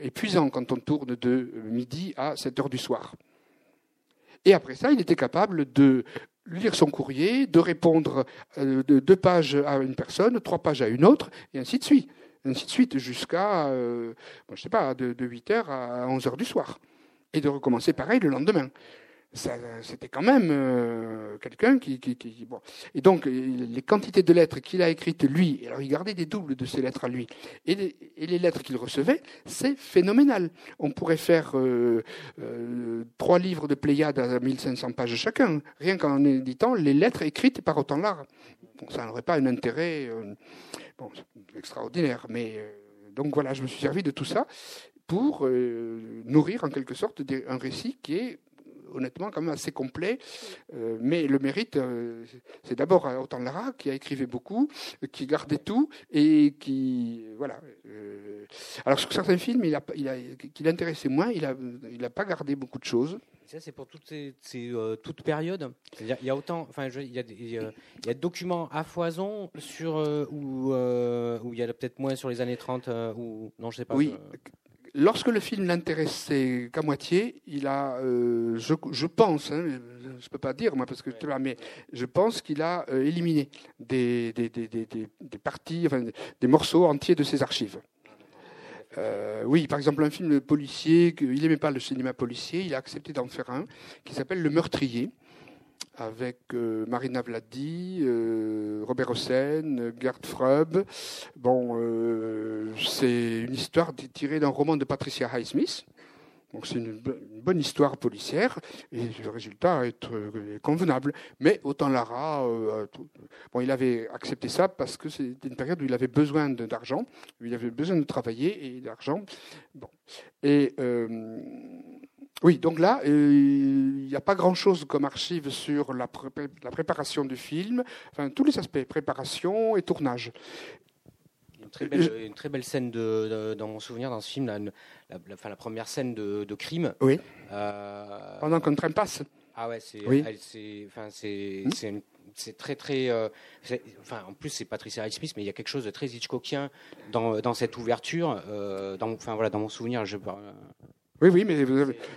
épuisant quand on tourne de midi à 7 heures du soir. Et après ça, il était capable de lire son courrier, de répondre euh, de deux pages à une personne, trois pages à une autre, et ainsi de suite. Ainsi de suite, jusqu'à, je sais pas, de, de 8 heures à 11 heures du soir. Et de recommencer pareil le lendemain c'était quand même euh, quelqu'un qui, bon. Et donc les quantités de lettres qu'il a écrites lui, alors il gardait des doubles de ces lettres à lui, et les, lettres qu'il recevait, c'est phénoménal. On pourrait faire euh, euh, trois livres de Pléiade à 1500 pages chacun, rien qu'en éditant les lettres écrites par autant l'art. ça n'aurait pas un intérêt bon, extraordinaire, mais donc voilà, je me suis servi de tout ça pour nourrir en quelque sorte un récit qui est honnêtement quand même assez complet. Euh, mais le mérite, euh, c'est d'abord Autant Lara qui a écrivé beaucoup, qui gardait tout et qui voilà. Euh, alors sur certains films, il a, il a, qui l'intéressait moins, il a, il a pas gardé beaucoup de choses. Ça, c'est pour toutes ces, toutes périodes. C'est-à-dire, il y a autant, enfin, il y a, il y a des documents à foison sur où, où il y a peut-être moins sur les années 30 ou non, je sais pas. Oui, lorsque le film n'intéressait qu'à moitié, il a, euh, je, pense, hein, je ne peux pas dire moi parce que mais je pense qu'il a euh, éliminé des, des, des, des parties, enfin, des morceaux entiers de ses archives. Euh, oui, par exemple, un film policier, il n'aimait pas le cinéma policier, il a accepté d'en faire un qui s'appelle Le Meurtrier, avec euh, Marina Vladi, euh, Robert Hossein, Gerd Freub. Bon, euh, c'est une histoire tirée d'un roman de Patricia Highsmith. Donc c'est une, bonne histoire policière et le résultat est convenable. Mais autant Lara, bon, il avait accepté ça parce que c'était une période où il avait besoin d'argent, il avait besoin de travailler et d'argent. Bon. Et oui, donc là, euh, il n'y a pas grand-chose comme archive sur la, préparation du film, enfin tous les aspects, préparation et tournage. Une très belle, une très belle scène de, dans mon souvenir dans ce film, la, la, première scène de, crime. Oui. Euh, Pendant qu'un train passe. Ah ouais, c'est, oui. hmm. très très euh, enfin en plus c'est Patricia Highsmith mais il y a quelque chose de très Hitchcockien dans, dans cette ouverture dans enfin voilà dans mon souvenir je oui, oui, mais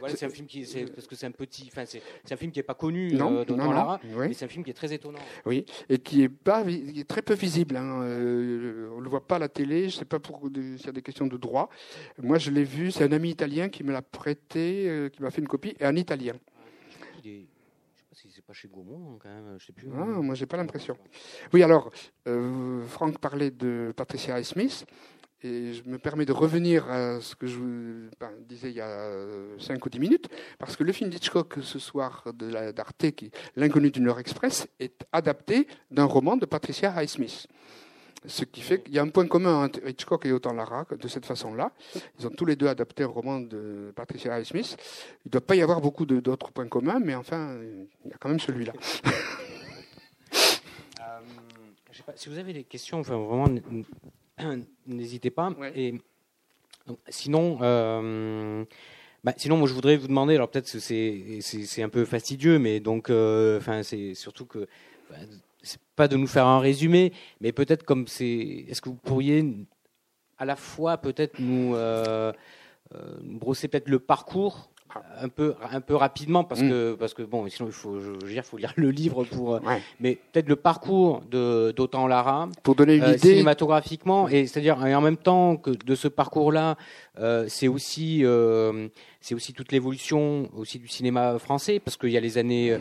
c'est un film qui, parce que c'est un petit, enfin c'est un film qui est pas connu non, euh, dans, mais c'est un film qui est très étonnant. Oui, et qui est pas, est très peu visible. Hein. Euh, on le voit pas à la télé. Je sais pas pour s'il y a des questions de droit. Moi, je l'ai vu. C'est un ami italien qui me l'a prêté, euh, qui m'a fait une copie, et un italien. Il est c'est pas chez Gaumont, hein, quand même, je sais plus. Ah, moi, j'ai pas l'impression. Oui, alors, Franck parlait de Patricia Smith. Et je me permets de revenir à ce que je vous ben, disais il y a 5 ou 10 minutes, parce que le film d'Hitchcock ce soir d'Arte, L'inconnu du Nord Express, est adapté d'un roman de Patricia Highsmith. Ce qui fait qu'il y a un point commun entre Hitchcock et Autant Lara de cette façon-là. Ils ont tous les deux adapté un roman de Patricia Highsmith. Il ne doit pas y avoir beaucoup d'autres points communs, mais enfin, il y a quand même celui-là. Euh, si vous avez des questions, enfin, vraiment n'hésitez pas. Et sinon, euh, bah, sinon, moi, je voudrais vous demander. Alors peut-être que c'est un peu fastidieux, mais donc, euh, enfin, c'est surtout que bah, c'est pas de nous faire un résumé, mais peut-être comme c'est. Est-ce que vous pourriez à la fois peut-être nous, euh, nous brosser peut-être le parcours un peu un peu rapidement parce mm. que parce que bon sinon il faut je, dire faut lire le livre pour euh, mais peut-être le parcours de d'Autant Lara pour donner une euh, idée. cinématographiquement et c'est-à-dire en même temps que de ce parcours là euh, c'est aussi c'est aussi toute l'évolution aussi du cinéma français parce qu'il y a les années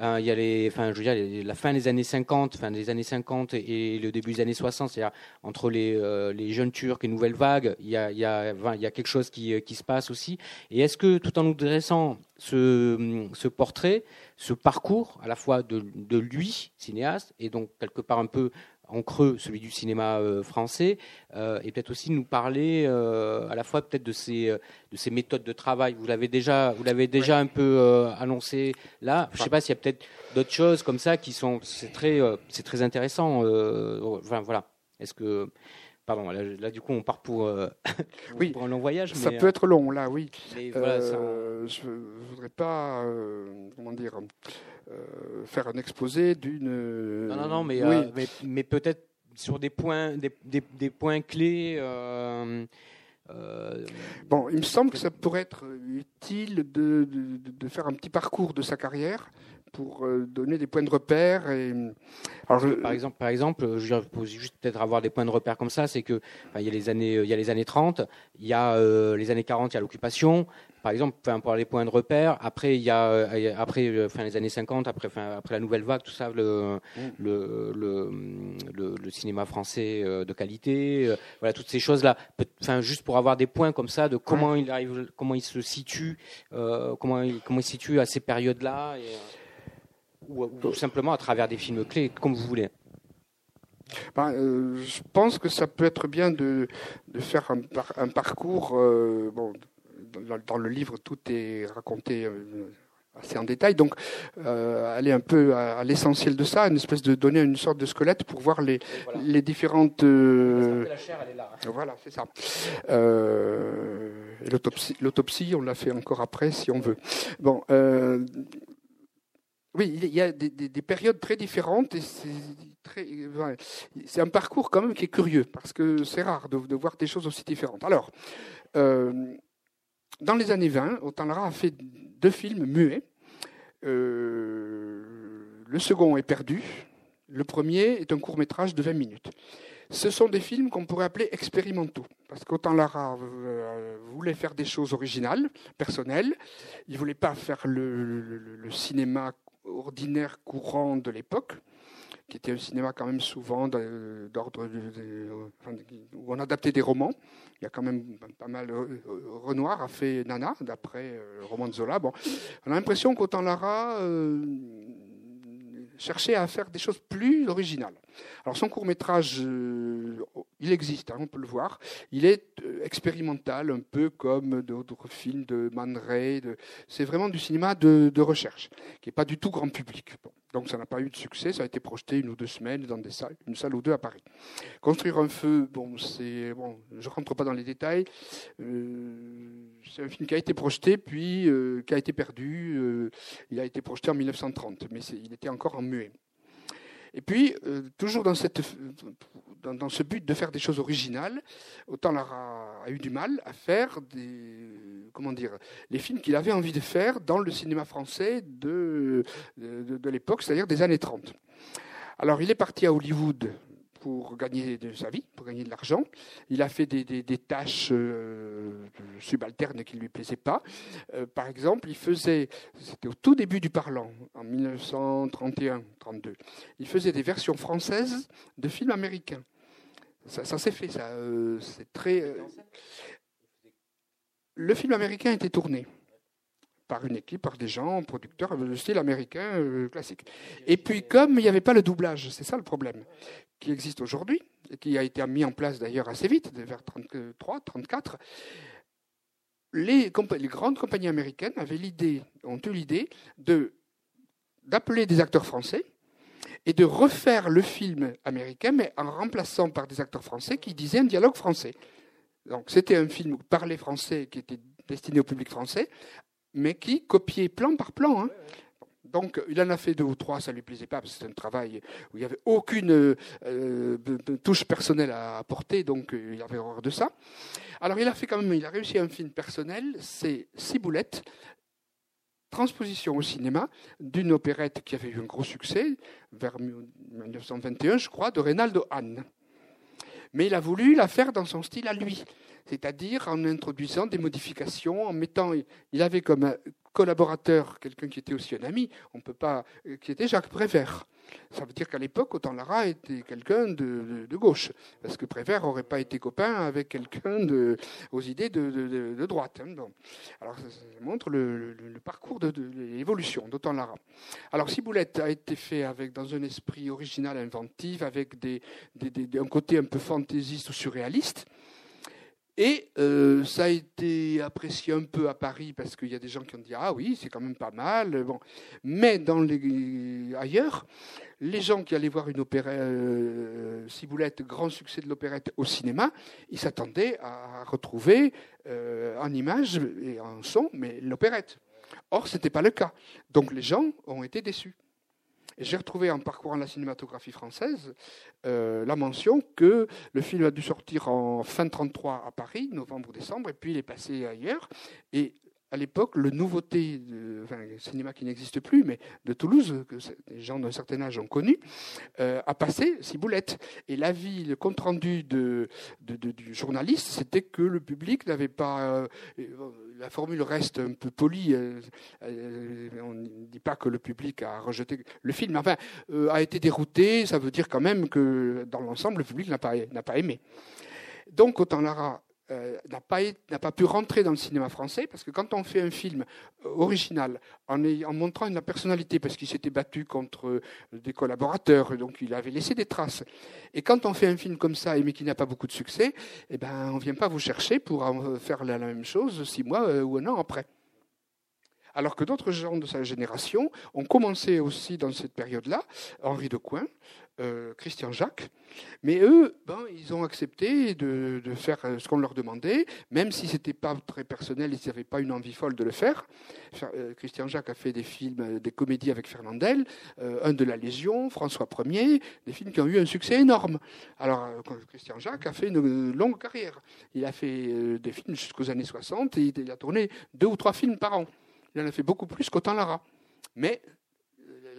hein, il y a les enfin je veux dire la fin des années 50 fin des années 50 et le début des années 60 c'est-à-dire entre les les jeunes turcs et nouvelle vague il y a il y a il y a quelque chose qui qui se passe aussi. Et est-ce que tout en nous dressant ce, ce, portrait, ce parcours à la fois de, de, lui, cinéaste, et donc quelque part un peu en creux celui du cinéma euh, français, euh, et peut-être aussi nous parler euh, à la fois peut-être de ces, de ces méthodes de travail. Vous l'avez déjà, vous l'avez déjà un peu annoncé là. Je ne sais pas s'il y a peut-être d'autres choses comme ça qui sont, c'est très, c'est très intéressant. enfin voilà. Est-ce que Pardon, là, du coup on part pour, euh, oui, pour un long voyage. Ça peut être long, là, oui. Euh, je ne voudrais pas, euh, comment dire, faire un exposé d'une. Non, non, non, mais, mais, mais peut-être sur des points, des, des, des points clés. Bon, il me semble que ça pourrait être utile de, de, de, faire un petit parcours de sa carrière pour euh, donner des points de repère. Et... Alors, Par exemple, par exemple, je peux juste peut-être avoir des points de repère comme ça, c'est que il y a les années, il y a les années 30, il y a euh, les années 40, il y a l'occupation. Par exemple, enfin, pour les points de repère, après il y a euh, après fin les années 50, après enfin, après la nouvelle vague, tout ça, le mm. le, le, le, cinéma français de qualité, voilà toutes ces choses là. Enfin, juste pour avoir des points comme ça de comment il arrive, comment il se situe, comment il comment il se situe à ces périodes là. Et, ou, simplement à travers des films clés, comme vous voulez ben, euh, je pense que ça peut être bien de, de faire un, un parcours. Euh, bon, dans, le livre, tout est raconté euh, assez en détail. Donc, aller un peu à, l'essentiel de ça, une espèce de donner une sorte de squelette pour voir les, les différentes. La chair, elle est là. Voilà, c'est ça. L'autopsie, on l'a fait encore après, si on veut. Bon. Oui, il y a des, périodes très différentes et c'est un parcours quand même qui est curieux parce que c'est rare de, voir des choses aussi différentes. Alors, euh, dans les années 20, Autant-Lara a fait deux films muets. Euh, le second est perdu. Le premier est un court métrage de 20 minutes. Ce sont des films qu'on pourrait appeler expérimentaux, parce qu'Autant Lara euh, voulait faire des choses originales, personnelles. Il voulait pas faire le cinéma ordinaire courant de l'époque, qui était un cinéma quand même souvent d'ordre où on adaptait des romans. Il y a quand même pas mal. Renoir a fait Nana, d'après le roman de Zola. Bon, on a l'impression qu'Autant Lara cherchait à faire des choses plus originales. Alors son court métrage, euh, il existe, hein, on peut le voir. Il est euh, expérimental, un peu comme d'autres films de Man Ray. C'est vraiment du cinéma de, recherche, qui n'est pas du tout grand public. Donc ça n'a pas eu de succès, ça a été projeté une ou deux semaines dans des salles, une salle ou deux à Paris. Construire un feu, bon, c'est bon, je rentre pas dans les détails. Euh, c'est un film qui a été projeté puis qui a été perdu. il a été projeté en 1930, mais il était encore en muet. Et puis, euh, toujours dans, ce but de faire des choses originales, autant Lara a eu du mal à faire des, comment dire, les films qu'il avait envie de faire dans le cinéma français de l'époque, c'est-à-dire des années 30. Alors, il est parti à Hollywood pour gagner de sa vie, pour gagner de l'argent. Il a fait des, tâches euh, subalternes qui ne lui plaisaient pas. Euh, par exemple, il faisait, c'était au tout début du parlant, en 1931-32, il faisait des versions françaises de films américains. Ça, s'est fait, ça. Euh, c'est très. le film américain était tourné par une équipe, par des gens, producteurs de style américain classique. Et puis, comme il n'y avait pas le doublage, c'est ça le problème qui existe aujourd'hui, et qui a été mis en place d'ailleurs assez vite, vers 33, 34, les, les grandes compagnies américaines avaient l'idée, ont eu l'idée de d'appeler des acteurs français et de refaire le film américain, mais en remplaçant par des acteurs français qui disaient un dialogue français. Donc c'était un film parlé français qui était destiné au public français, mais qui copiait plan par plan. Hein. Donc, il en a fait deux ou trois, ça ne lui plaisait pas, parce que c'était un travail où il n'y avait aucune euh, touche personnelle à apporter, donc euh, il avait horreur de ça. Alors, il a fait quand même, il a réussi un film personnel, c'est Ciboulette, transposition au cinéma d'une opérette qui avait eu un gros succès, vers 1921, je crois, de Reynaldo Hahn. Mais il a voulu la faire dans son style à lui c'est-à-dire en introduisant des modifications, en mettant, il avait comme collaborateur quelqu'un qui était aussi un ami, on peut pas, euh, qui était Jacques Prévert. Ça veut dire qu'à l'époque, Autant Lara était quelqu'un de, gauche, parce que Prévert n'aurait pas été copain avec quelqu'un aux idées de, droite. Hein, Alors, ça, montre le, parcours de, l'évolution d'Autant Lara. Alors, Ciboulette a été fait avec, dans un esprit original, inventif, avec un côté un peu fantaisiste ou surréaliste. Et euh, ça a été apprécié un peu à Paris parce qu'il y a des gens qui ont dit ah oui c'est quand même pas mal. Mais dans ailleurs, les gens qui allaient voir une opérette euh, Ciboulette, grand succès de l'opérette au cinéma, ils s'attendaient à retrouver euh, en image et en son, mais l'opérette. Or, ce n'était pas le cas. Donc les gens ont été déçus. J'ai retrouvé en parcourant la cinématographie française euh, la mention que le film a dû sortir en fin 33 à Paris, novembre-décembre, et puis il est passé ailleurs. À l'époque, le nouveauté, enfin, cinéma qui n'existe plus, mais de Toulouse, que les gens d'un certain âge ont connu, euh, a passé Ciboulette. Et l'avis, le compte-rendu du journaliste, c'était que le public n'avait pas. Euh, la formule reste un peu polie. Euh, on ne dit pas que le public a rejeté le film, enfin, a été dérouté. Ça veut dire quand même que, dans l'ensemble, le public n'a pas, pas aimé. Donc, autant Lara euh, n'a pas, pu rentrer dans le cinéma français, parce que quand on fait un film euh, original, en, montrant la personnalité, parce qu'il s'était battu contre euh, des collaborateurs, donc il avait laissé des traces, et quand on fait un film comme ça, mais qui n'a pas beaucoup de succès, eh ben, on ne vient pas vous chercher pour faire la, même chose six mois ou un an après. Alors que d'autres gens de sa génération ont commencé aussi dans cette période-là, Henri de Coin, euh, Christian Jacques. Mais eux, ben, ils ont accepté de, faire ce qu'on leur demandait, même si ce n'était pas très personnel, ils n'avaient pas une envie folle de le faire. Euh, Christian Jacques a fait des films, euh, des comédies avec Fernandel, un de la Légion, François Ier, des films qui ont eu un succès énorme. Alors, Christian Jacques a fait une longue carrière. Il a fait des films jusqu'aux années 60 et il a tourné deux ou trois films par an. Il en a fait beaucoup plus qu'Autant Lara. Mais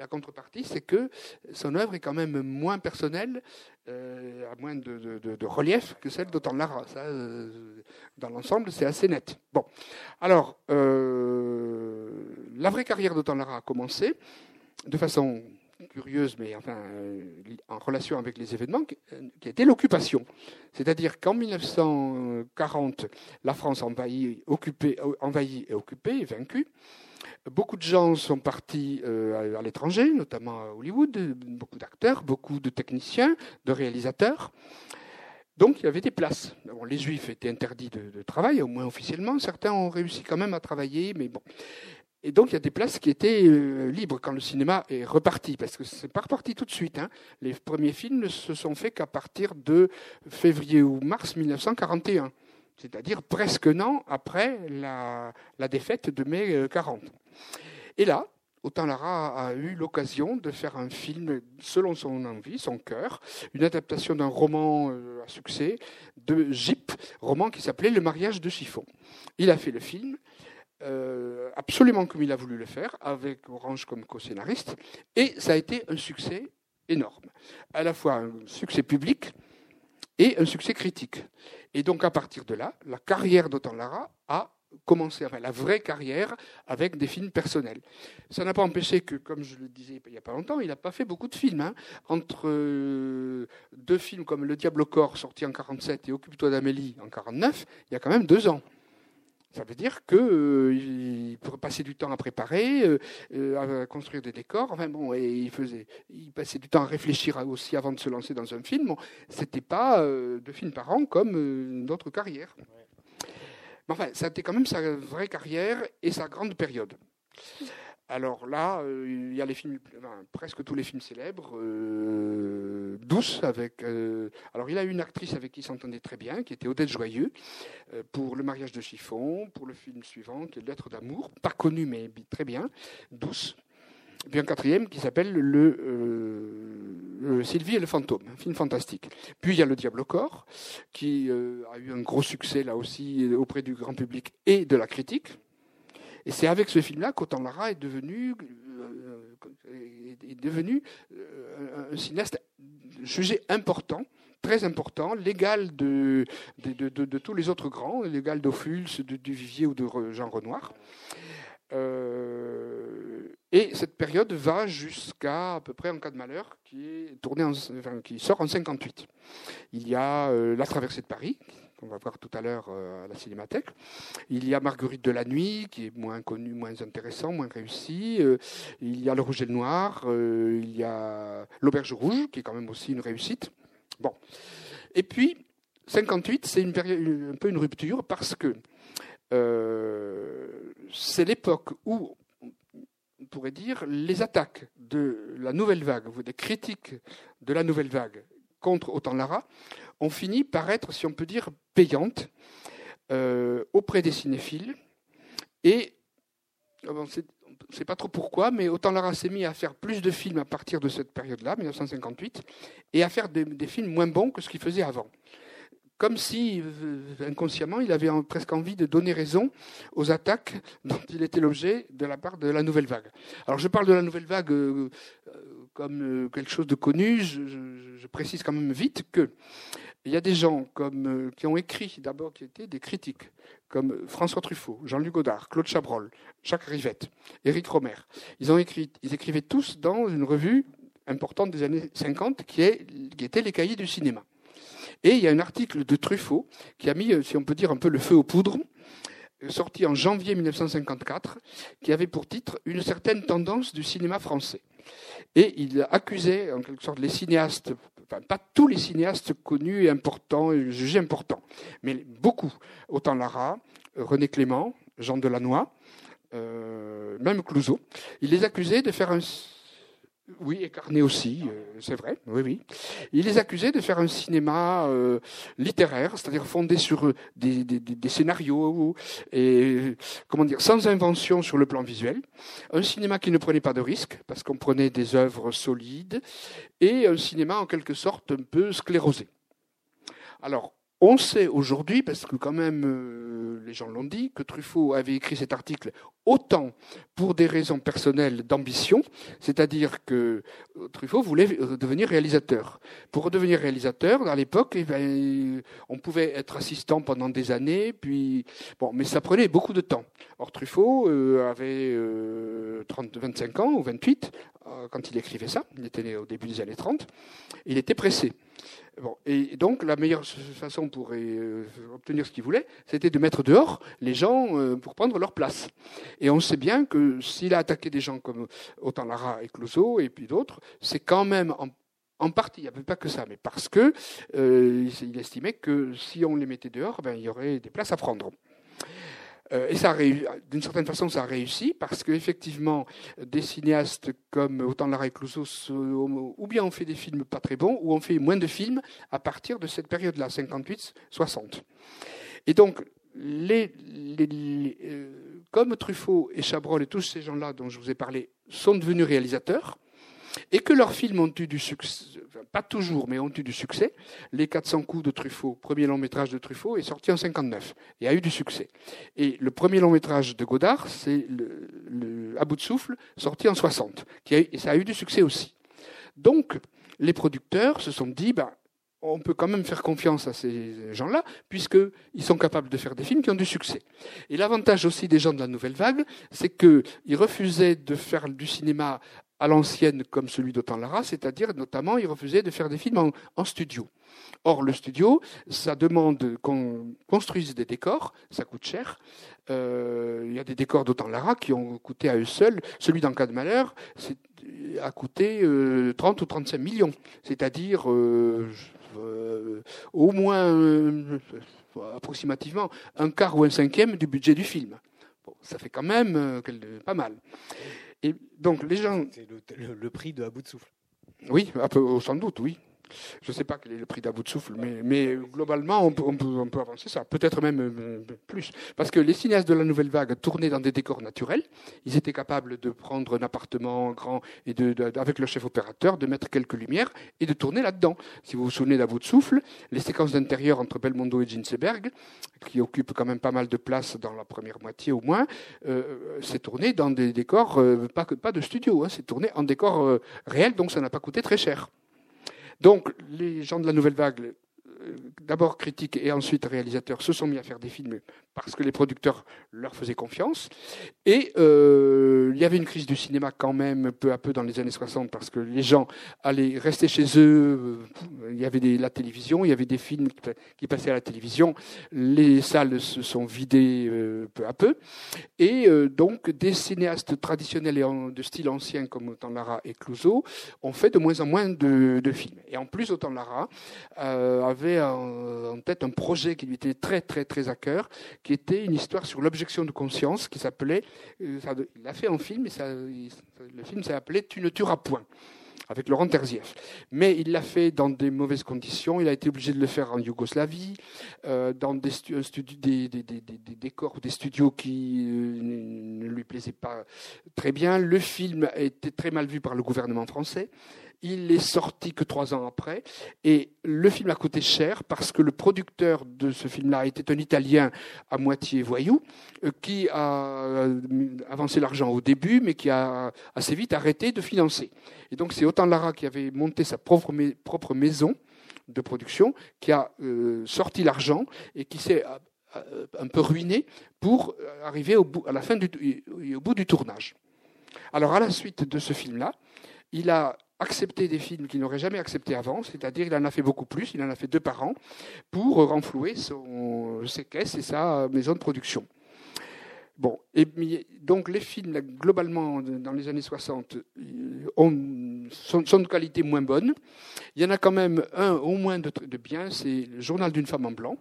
la contrepartie, c'est que son œuvre est quand même moins personnelle, euh, à moins de, relief que celle d'Autant Lara. Ça, euh, dans l'ensemble, c'est assez net. Bon, alors, euh, la vraie carrière d'Autant Lara a commencé de façon curieuse, mais enfin en relation avec les événements, qui était l'occupation. C'est-à-dire qu'en 1940, la France envahit, occupée, envahie et occupée, vaincue. Beaucoup de gens sont partis euh, à l'étranger, notamment à Hollywood, beaucoup d'acteurs, beaucoup de techniciens, de réalisateurs. Donc il y avait des places. les juifs étaient interdits de, travail, au moins officiellement. Certains ont réussi quand même à travailler, mais bon. Et donc il y a des places qui étaient euh, libres quand le cinéma est reparti, parce que c'est pas reparti tout de suite. Hein. Les premiers films ne se sont faits qu'à partir de février ou mars 1941 c'est-à-dire presque un an après la, défaite de mai 40. Euh, Et là, Autant Lara a eu l'occasion de faire un film selon son envie, son cœur, une adaptation d'un roman euh, à succès de Jip, roman qui s'appelait Le mariage de chiffon. Il a fait le film euh, absolument comme il a voulu le faire, avec Orange comme co-scénariste, et ça a été un succès énorme. À la fois un succès public et un succès critique. Et donc, à partir de là, la carrière d'Otan Lara a commencé, enfin, la vraie carrière avec des films personnels. Ça n'a pas empêché que, comme je le disais il n'y a pas longtemps, il n'a pas fait beaucoup de films. Hein. Entre euh, deux films comme Le Diable au corps, sorti en 47, et Occupe-toi d'Amélie en 49, il y a quand même deux ans. Ça veut dire qu'il euh, passer du temps à préparer, euh, euh, à construire des décors. Enfin bon, et il faisait, il passait du temps à réfléchir aussi avant de se lancer dans un film. Bon, C'était pas deux films par an comme d'autres carrières. Mais enfin, ça a été quand même sa vraie carrière et sa grande période. Alors là, euh, il y a les films, presque tous les films célèbres. Euh, Douce avec. Euh, alors il a une actrice avec qui il s'entendait très bien, qui était Odette Joyeux, pour Le mariage de chiffon, pour le film suivant, qui est Lettre d'amour, pas connu mais très bien. Douce. Puis un quatrième qui s'appelle le, Sylvie et le fantôme, un film fantastique. Puis il y a Le Diable au corps, qui a eu un gros succès là aussi auprès du grand public et de la critique. Et c'est avec ce film-là qu'Autant Lara est devenu, euh, est devenu euh, un cinéaste jugé important, très important, l'égal de de, de, tous les autres grands, l'égal d'Ophuls, de Duvivier ou de Jean Renoir. Euh, et cette période va jusqu'à à peu près En cas de malheur, qui, est tourné en, qui sort en 58. Il y a La traversée de Paris, qu'on va voir tout à l'heure euh, à la Cinémathèque. Il y a Marguerite de la Nuit, qui est moins connu, moins intéressant, moins réussi. Euh, il y a Le Rouge et le Noir. Euh, il y a L'Auberge Rouge, qui est quand même aussi une réussite. Bon. Et puis, 58, c'est un peu une rupture parce que c'est l'époque où on pourrait dire, les attaques de la nouvelle vague, des critiques de la nouvelle vague contre Autant Lara ont fini par être, si on peut dire, payantes euh, auprès des cinéphiles. Et euh, on ne sait pas trop pourquoi, mais autant Lara s'est mis à faire plus de films à partir de cette période-là, 1958, et à faire des, films moins bons que ce qu'il faisait avant. Comme si, euh, inconsciemment, il avait presque envie de donner raison aux attaques dont il était l'objet de la part de la nouvelle vague. Alors je parle de la nouvelle vague comme quelque chose de connu, je, précise quand même vite que il y a des gens euh, qui ont écrit d'abord, qui étaient des critiques, comme François Truffaut, Jean-Luc Godard, Claude Chabrol, Jacques Rivette, Éric Romer. Ils, écrivaient tous dans une revue importante des années 50 qui, est, qui était Les Cahiers du cinéma. Et il y a un article de Truffaut qui a mis, euh, si on peut dire, un peu le feu aux poudres, euh, sorti en janvier 1954, qui avait pour titre Une certaine tendance du cinéma français. Et il accusait en quelque sorte les cinéastes pas tous les cinéastes connus et importants, et jugés importants, mais beaucoup. Autant Lara, René Clément, Jean Delannoy, euh, même Clouseau. Il les accusait de faire un oui, et Carnet aussi, euh, c'est vrai, oui, oui. Il les accusait de faire un cinéma euh, littéraire, c'est-à-dire fondé sur euh, des, scénarios et comment dire, sans invention sur le plan visuel. Un cinéma qui ne prenait pas de risques, parce qu'on prenait des œuvres solides, et un cinéma en quelque sorte un peu sclérosé. Alors, On sait aujourd'hui, parce que quand même euh, les gens l'ont dit, que Truffaut avait écrit cet article autant pour des raisons personnelles d'ambition, c'est-à-dire que euh, Truffaut voulait euh, devenir réalisateur. Pour devenir réalisateur, à l'époque, eh ben, on pouvait être assistant pendant des années, puis bon, mais ça prenait beaucoup de temps. Or Truffaut avait 30, 25 ans ou 28 quand il écrivait ça, il était né au début des années 30, il était pressé. Bon, et donc la meilleure façon pour euh, obtenir ce qu'il voulait, c'était de mettre dehors les gens euh, pour prendre leur place. Et on sait bien que s'il a attaqué des gens comme autant Lara et Clouseau et puis d'autres, c'est quand même en, partie, il n'y avait pas que ça, mais parce que euh, il estimait que si on les mettait dehors, ben, il y aurait des places à prendre. Euh, et ça d'une certaine façon, ça a réussi parce qu'effectivement, des cinéastes comme Autant Lara et Clouseau, ou bien on fait des films pas très bons, ou on fait moins de films à partir de cette période-là, 58-60. Et donc, euh, comme Truffaut et Chabrol et tous ces gens-là dont je vous ai parlé sont devenus réalisateurs, et que leurs films ont eu du succès, pas toujours, mais ont eu du succès. Les 400 coups de Truffaut, premier long métrage de Truffaut, est sorti en 59 et a eu du succès. Et le premier long métrage de Godard, c'est le, bout de souffle, sorti en 60, qui et ça a eu du succès aussi. Donc, les producteurs se sont dit, bah, on peut quand même faire confiance à ces gens-là, puisqu'ils sont capables de faire des films qui ont du succès. Et l'avantage aussi des gens de la nouvelle vague, c'est qu'ils refusaient de faire du cinéma à l'ancienne comme celui d'Autant Lara, c'est-à-dire notamment il refusait de faire des films en, studio. Or, le studio, ça demande qu'on construise des décors, ça coûte cher. Euh, il y a des décors d'Autant Lara qui ont coûté à eux seuls. Celui d'En cas de malheur a coûté 30 euh, ou 35 millions, c'est-à-dire euh, au moins approximativement un quart ou un cinquième du budget du film. ça fait quand même pas mal. Et donc les gens. C'est le, prix de à bout de souffle. Oui, sans doute, oui. Je ne sais pas quel est le prix d'About de souffle, mais, globalement, on peut, avancer ça, peut-être même euh, plus. Parce que les cinéastes de la nouvelle vague tournaient dans des décors naturels. Ils étaient capables de prendre un appartement grand et de, avec le chef opérateur, de mettre quelques lumières et de tourner là-dedans. Si vous vous souvenez d'About de souffle, les séquences d'intérieur entre Belmondo et Ginseberg, qui occupent quand même pas mal de place dans la première moitié au moins, euh, c'est tourné dans des décors, euh, pas, de studio, hein, c'est tourné en décor réel, donc ça n'a pas coûté très cher. Donc, les gens de la nouvelle vague, euh, d'abord critiques et ensuite réalisateurs, se sont mis à faire des films parce que les producteurs leur faisaient confiance. Et euh, il y avait une crise du cinéma quand même peu à peu dans les années 60 parce que les gens allaient rester chez eux. Il y avait la télévision, il y avait des films qui, passaient à la télévision. Les salles se sont vidées euh, peu à peu. Et euh, donc des cinéastes traditionnels et de style ancien comme Autant Lara et Clouseau ont fait de moins en moins de, films. Et en plus, Autant Lara avait en tête un projet qui lui était très très très à cœur qui était une histoire sur l'objection de conscience, qui s'appelait, euh, il l'a fait en film, et le film s'est appelé Tu ne tueras point avec Laurent Terzieff. Mais il l'a fait dans des mauvaises conditions. Il a été obligé de le faire en Yougoslavie, euh, dans des, décors, des studios qui euh, ne lui plaisaient pas très bien. Le film a été très mal vu par le gouvernement français. Il est sorti que trois ans après. Et le film a coûté cher parce que le producteur de ce film-là était un Italien à moitié voyou, euh, qui a euh, avancé l'argent au début, mais qui a assez vite arrêté de financer. Et donc c'est autant Lara qui avait monté sa propre, propre maison de production, qui a euh, sorti l'argent et qui s'est un peu ruiné pour arriver au bout, à la fin du, au bout du tournage. Alors à la suite de ce film-là, il a accepter des films qu'il n'aurait jamais accepté avant, c'est-à-dire il en a fait beaucoup plus, il en a fait deux par an, pour renflouer ses caisses et sa maison de production. Bon, et donc les films, globalement, dans les années 60, euh, ont, sont, de qualité moins bonne. Il y en a quand même un au moins de, bien, c'est Le Journal d'une femme en blanc,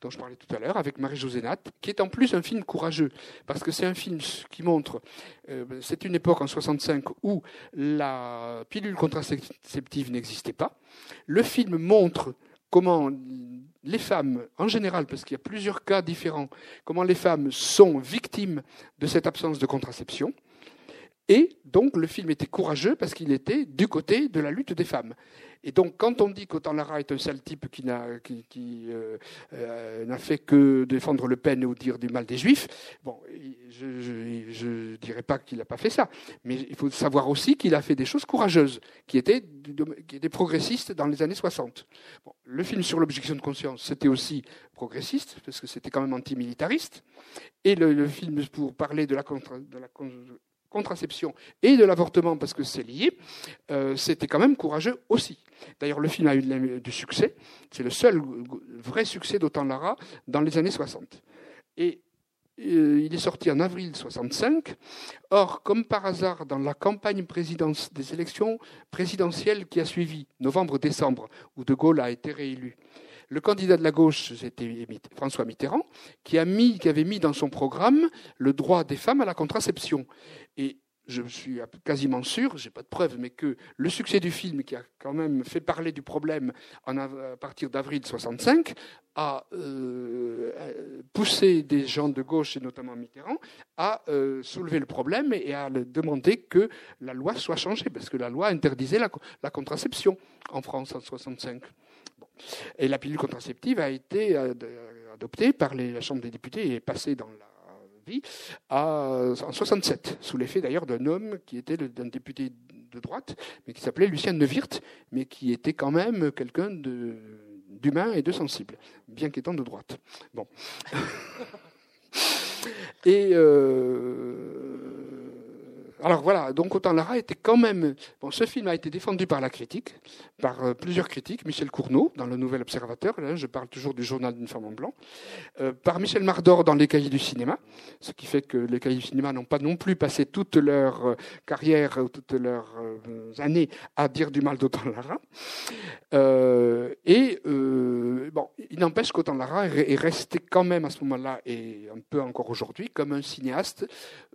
dont je parlais tout à l'heure, avec Marie-José Nat, qui est en plus un film courageux, parce que c'est un film qui montre, euh, c'est une époque en 65 où la pilule contraceptive n'existait pas. Le film montre comment les femmes, en général, parce qu'il y a plusieurs cas différents, comment les femmes sont victimes de cette absence de contraception. Et donc le film était courageux parce qu'il était du côté de la lutte des femmes. Et donc, quand on dit qu'Autant Lara est un sale type qui n'a euh, euh, fait que défendre Le Pen ou dire du mal des Juifs, bon, je ne dirais pas qu'il n'a pas fait ça, mais il faut savoir aussi qu'il a fait des choses courageuses, qui étaient, qui étaient progressistes dans les années 60. Bon, le film sur l'objection de conscience, c'était aussi progressiste, parce que c'était quand même antimilitariste, et le, le, film pour parler de la, contre, de la contraception et de l'avortement, parce que c'est lié, euh, c'était quand même courageux aussi. D'ailleurs, le film a eu du succès. C'est le seul vrai succès d'Autant Lara dans les années 60. Et euh, il est sorti en avril 65. Or, comme par hasard, dans la campagne des élections présidentielles qui a suivi, novembre-décembre, où De Gaulle a été réélu, le candidat de la gauche, c'était François Mitterrand, qui, a avait mis dans son programme le droit des femmes à la contraception. Et je suis quasiment sûr, j'ai pas de preuves, mais que le succès du film, qui a quand même fait parler du problème à partir d'avril 65, a euh, poussé des gens de gauche, et notamment Mitterrand, à euh, soulever le problème et à demander que la loi soit changée, parce que la loi interdisait la, la contraception en France en 65. Et la pilule contraceptive a été euh, adoptée par la Chambre des députés et passée dans la vie en 67, sous l'effet d'ailleurs d'un homme qui était d'un député de droite, mais qui s'appelait Lucien Neuwirth, mais qui était quand même quelqu'un d'humain et de sensible, bien qu'étant de droite. Bon. et euh, alors voilà, donc Autant Lara était quand même. Bon, ce film a été défendu par la critique, par euh, plusieurs critiques. Michel Cournot, dans Le Nouvel Observateur, là, je parle toujours du journal d'une femme en blanc. Euh, par Michel Mardor, dans Les Cahiers du cinéma, ce qui fait que les Cahiers du cinéma n'ont pas non plus passé toute leur euh, carrière, toutes leurs années à dire du mal d'Autant Lara. et bon, il n'empêche qu'Autant Lara est resté quand même à ce moment-là, et un peu encore aujourd'hui, comme un cinéaste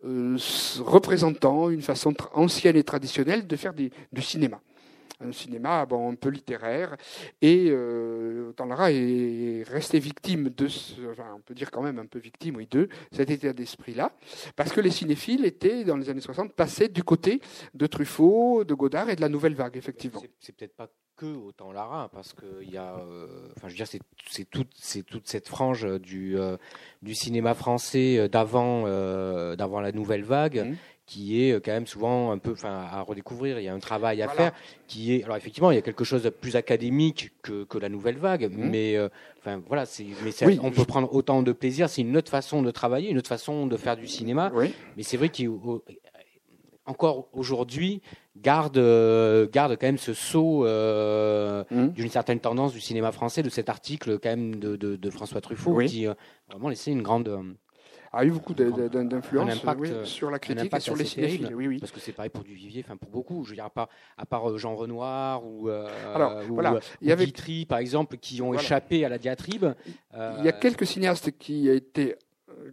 représentant une façon ancienne et traditionnelle de faire du cinéma un cinéma bon, un peu littéraire. Et euh, Lara est resté victime de, ce, enfin, on peut dire quand même un peu victime, oui, de cet état d'esprit-là, parce que les cinéphiles étaient, dans les années 60, passés du côté de Truffaut, de Godard et de la Nouvelle Vague, effectivement. C'est peut-être pas que autant Lara, parce qu'il y a, euh, enfin, je veux dire, c'est toute, toute cette frange du, euh, du cinéma français euh, d'avant, d'avant la Nouvelle Vague. Mmh qui est euh, quand même souvent un peu enfin, à redécouvrir. Il y a un travail à faire qui est. Alors, effectivement, il y a quelque chose de plus académique que, que la nouvelle vague, mhm. mais, euh, enfin, voilà, mais on peut prendre autant de plaisir. C'est une autre façon de travailler, une autre façon de faire du cinéma. Mais c'est vrai qu'encore aujourd'hui, garde, euh, garde quand même ce saut mhm. d'une certaine tendance du cinéma français, de cet article quand même de, de, François Truffaut, qui a vraiment laissé une grande a eu beaucoup d'influence euh, sur la critique et sur les cinéphiles. Oui, oui. Parce que c'est pareil pour du Vivier, enfin pour beaucoup. Je veux dire, à part, à part euh, Jean Renoir ou, euh, Alors, voilà. il y avait... Guitry, par exemple, qui ont échappé à la diatribe. Il y a quelques cinéastes qui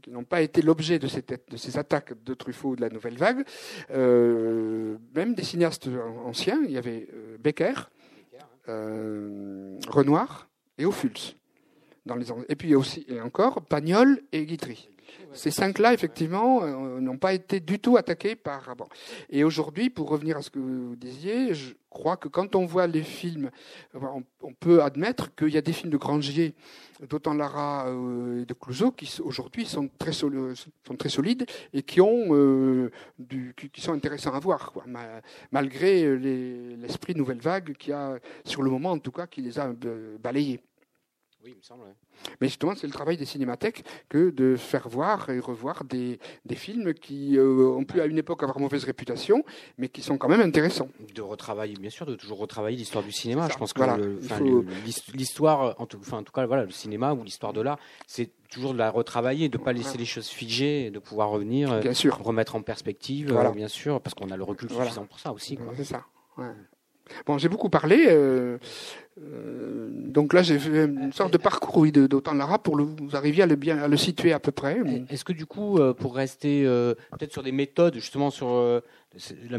n'ont pas été l'objet de, de, ces attaques de Truffaut de la nouvelle vague, même des cinéastes anciens, il y avait Becker, Renoir et Ophuls. Dans les, et puis aussi, et encore, Pagnol et Guitry. Ces cinq-là, effectivement, euh, n'ont pas été du tout attaqués par. Et aujourd'hui, pour revenir à ce que vous disiez, je crois que quand on voit les films, on, peut admettre qu'il y a des films de Grangier, d'autant Lara euh, et de Clouseau, qui aujourd'hui sont très, sont très solides et qui, euh, sont intéressants à voir, malgré l'esprit Nouvelle Vague qui a, sur le moment en tout cas, qui les a balayés. Oui, il me semble. Mais justement, c'est le travail des cinémathèques que de faire voir et revoir des, des films qui euh, ont pu à une époque avoir mauvaise réputation, mais qui sont quand même intéressants. De retravailler, bien sûr, de toujours retravailler l'histoire du cinéma. Je pense que l'histoire, en tout, enfin, en tout cas, voilà, le cinéma ou l'histoire de l'art, c'est toujours de la retravailler, de ne pas laisser les choses figées, de pouvoir revenir, bien sûr. remettre en perspective, voilà. bien sûr, parce qu'on a le recul suffisant pour ça aussi. C'est ça. Bon, j'ai beaucoup parlé. Euh, euh, donc là, j'ai fait une sorte de parcours oui, d'Autant Lara pour le, vous arriviez à le, bien, à le situer à peu près. Est-ce que du coup, euh, pour rester peut-être sur des méthodes, justement sur, la,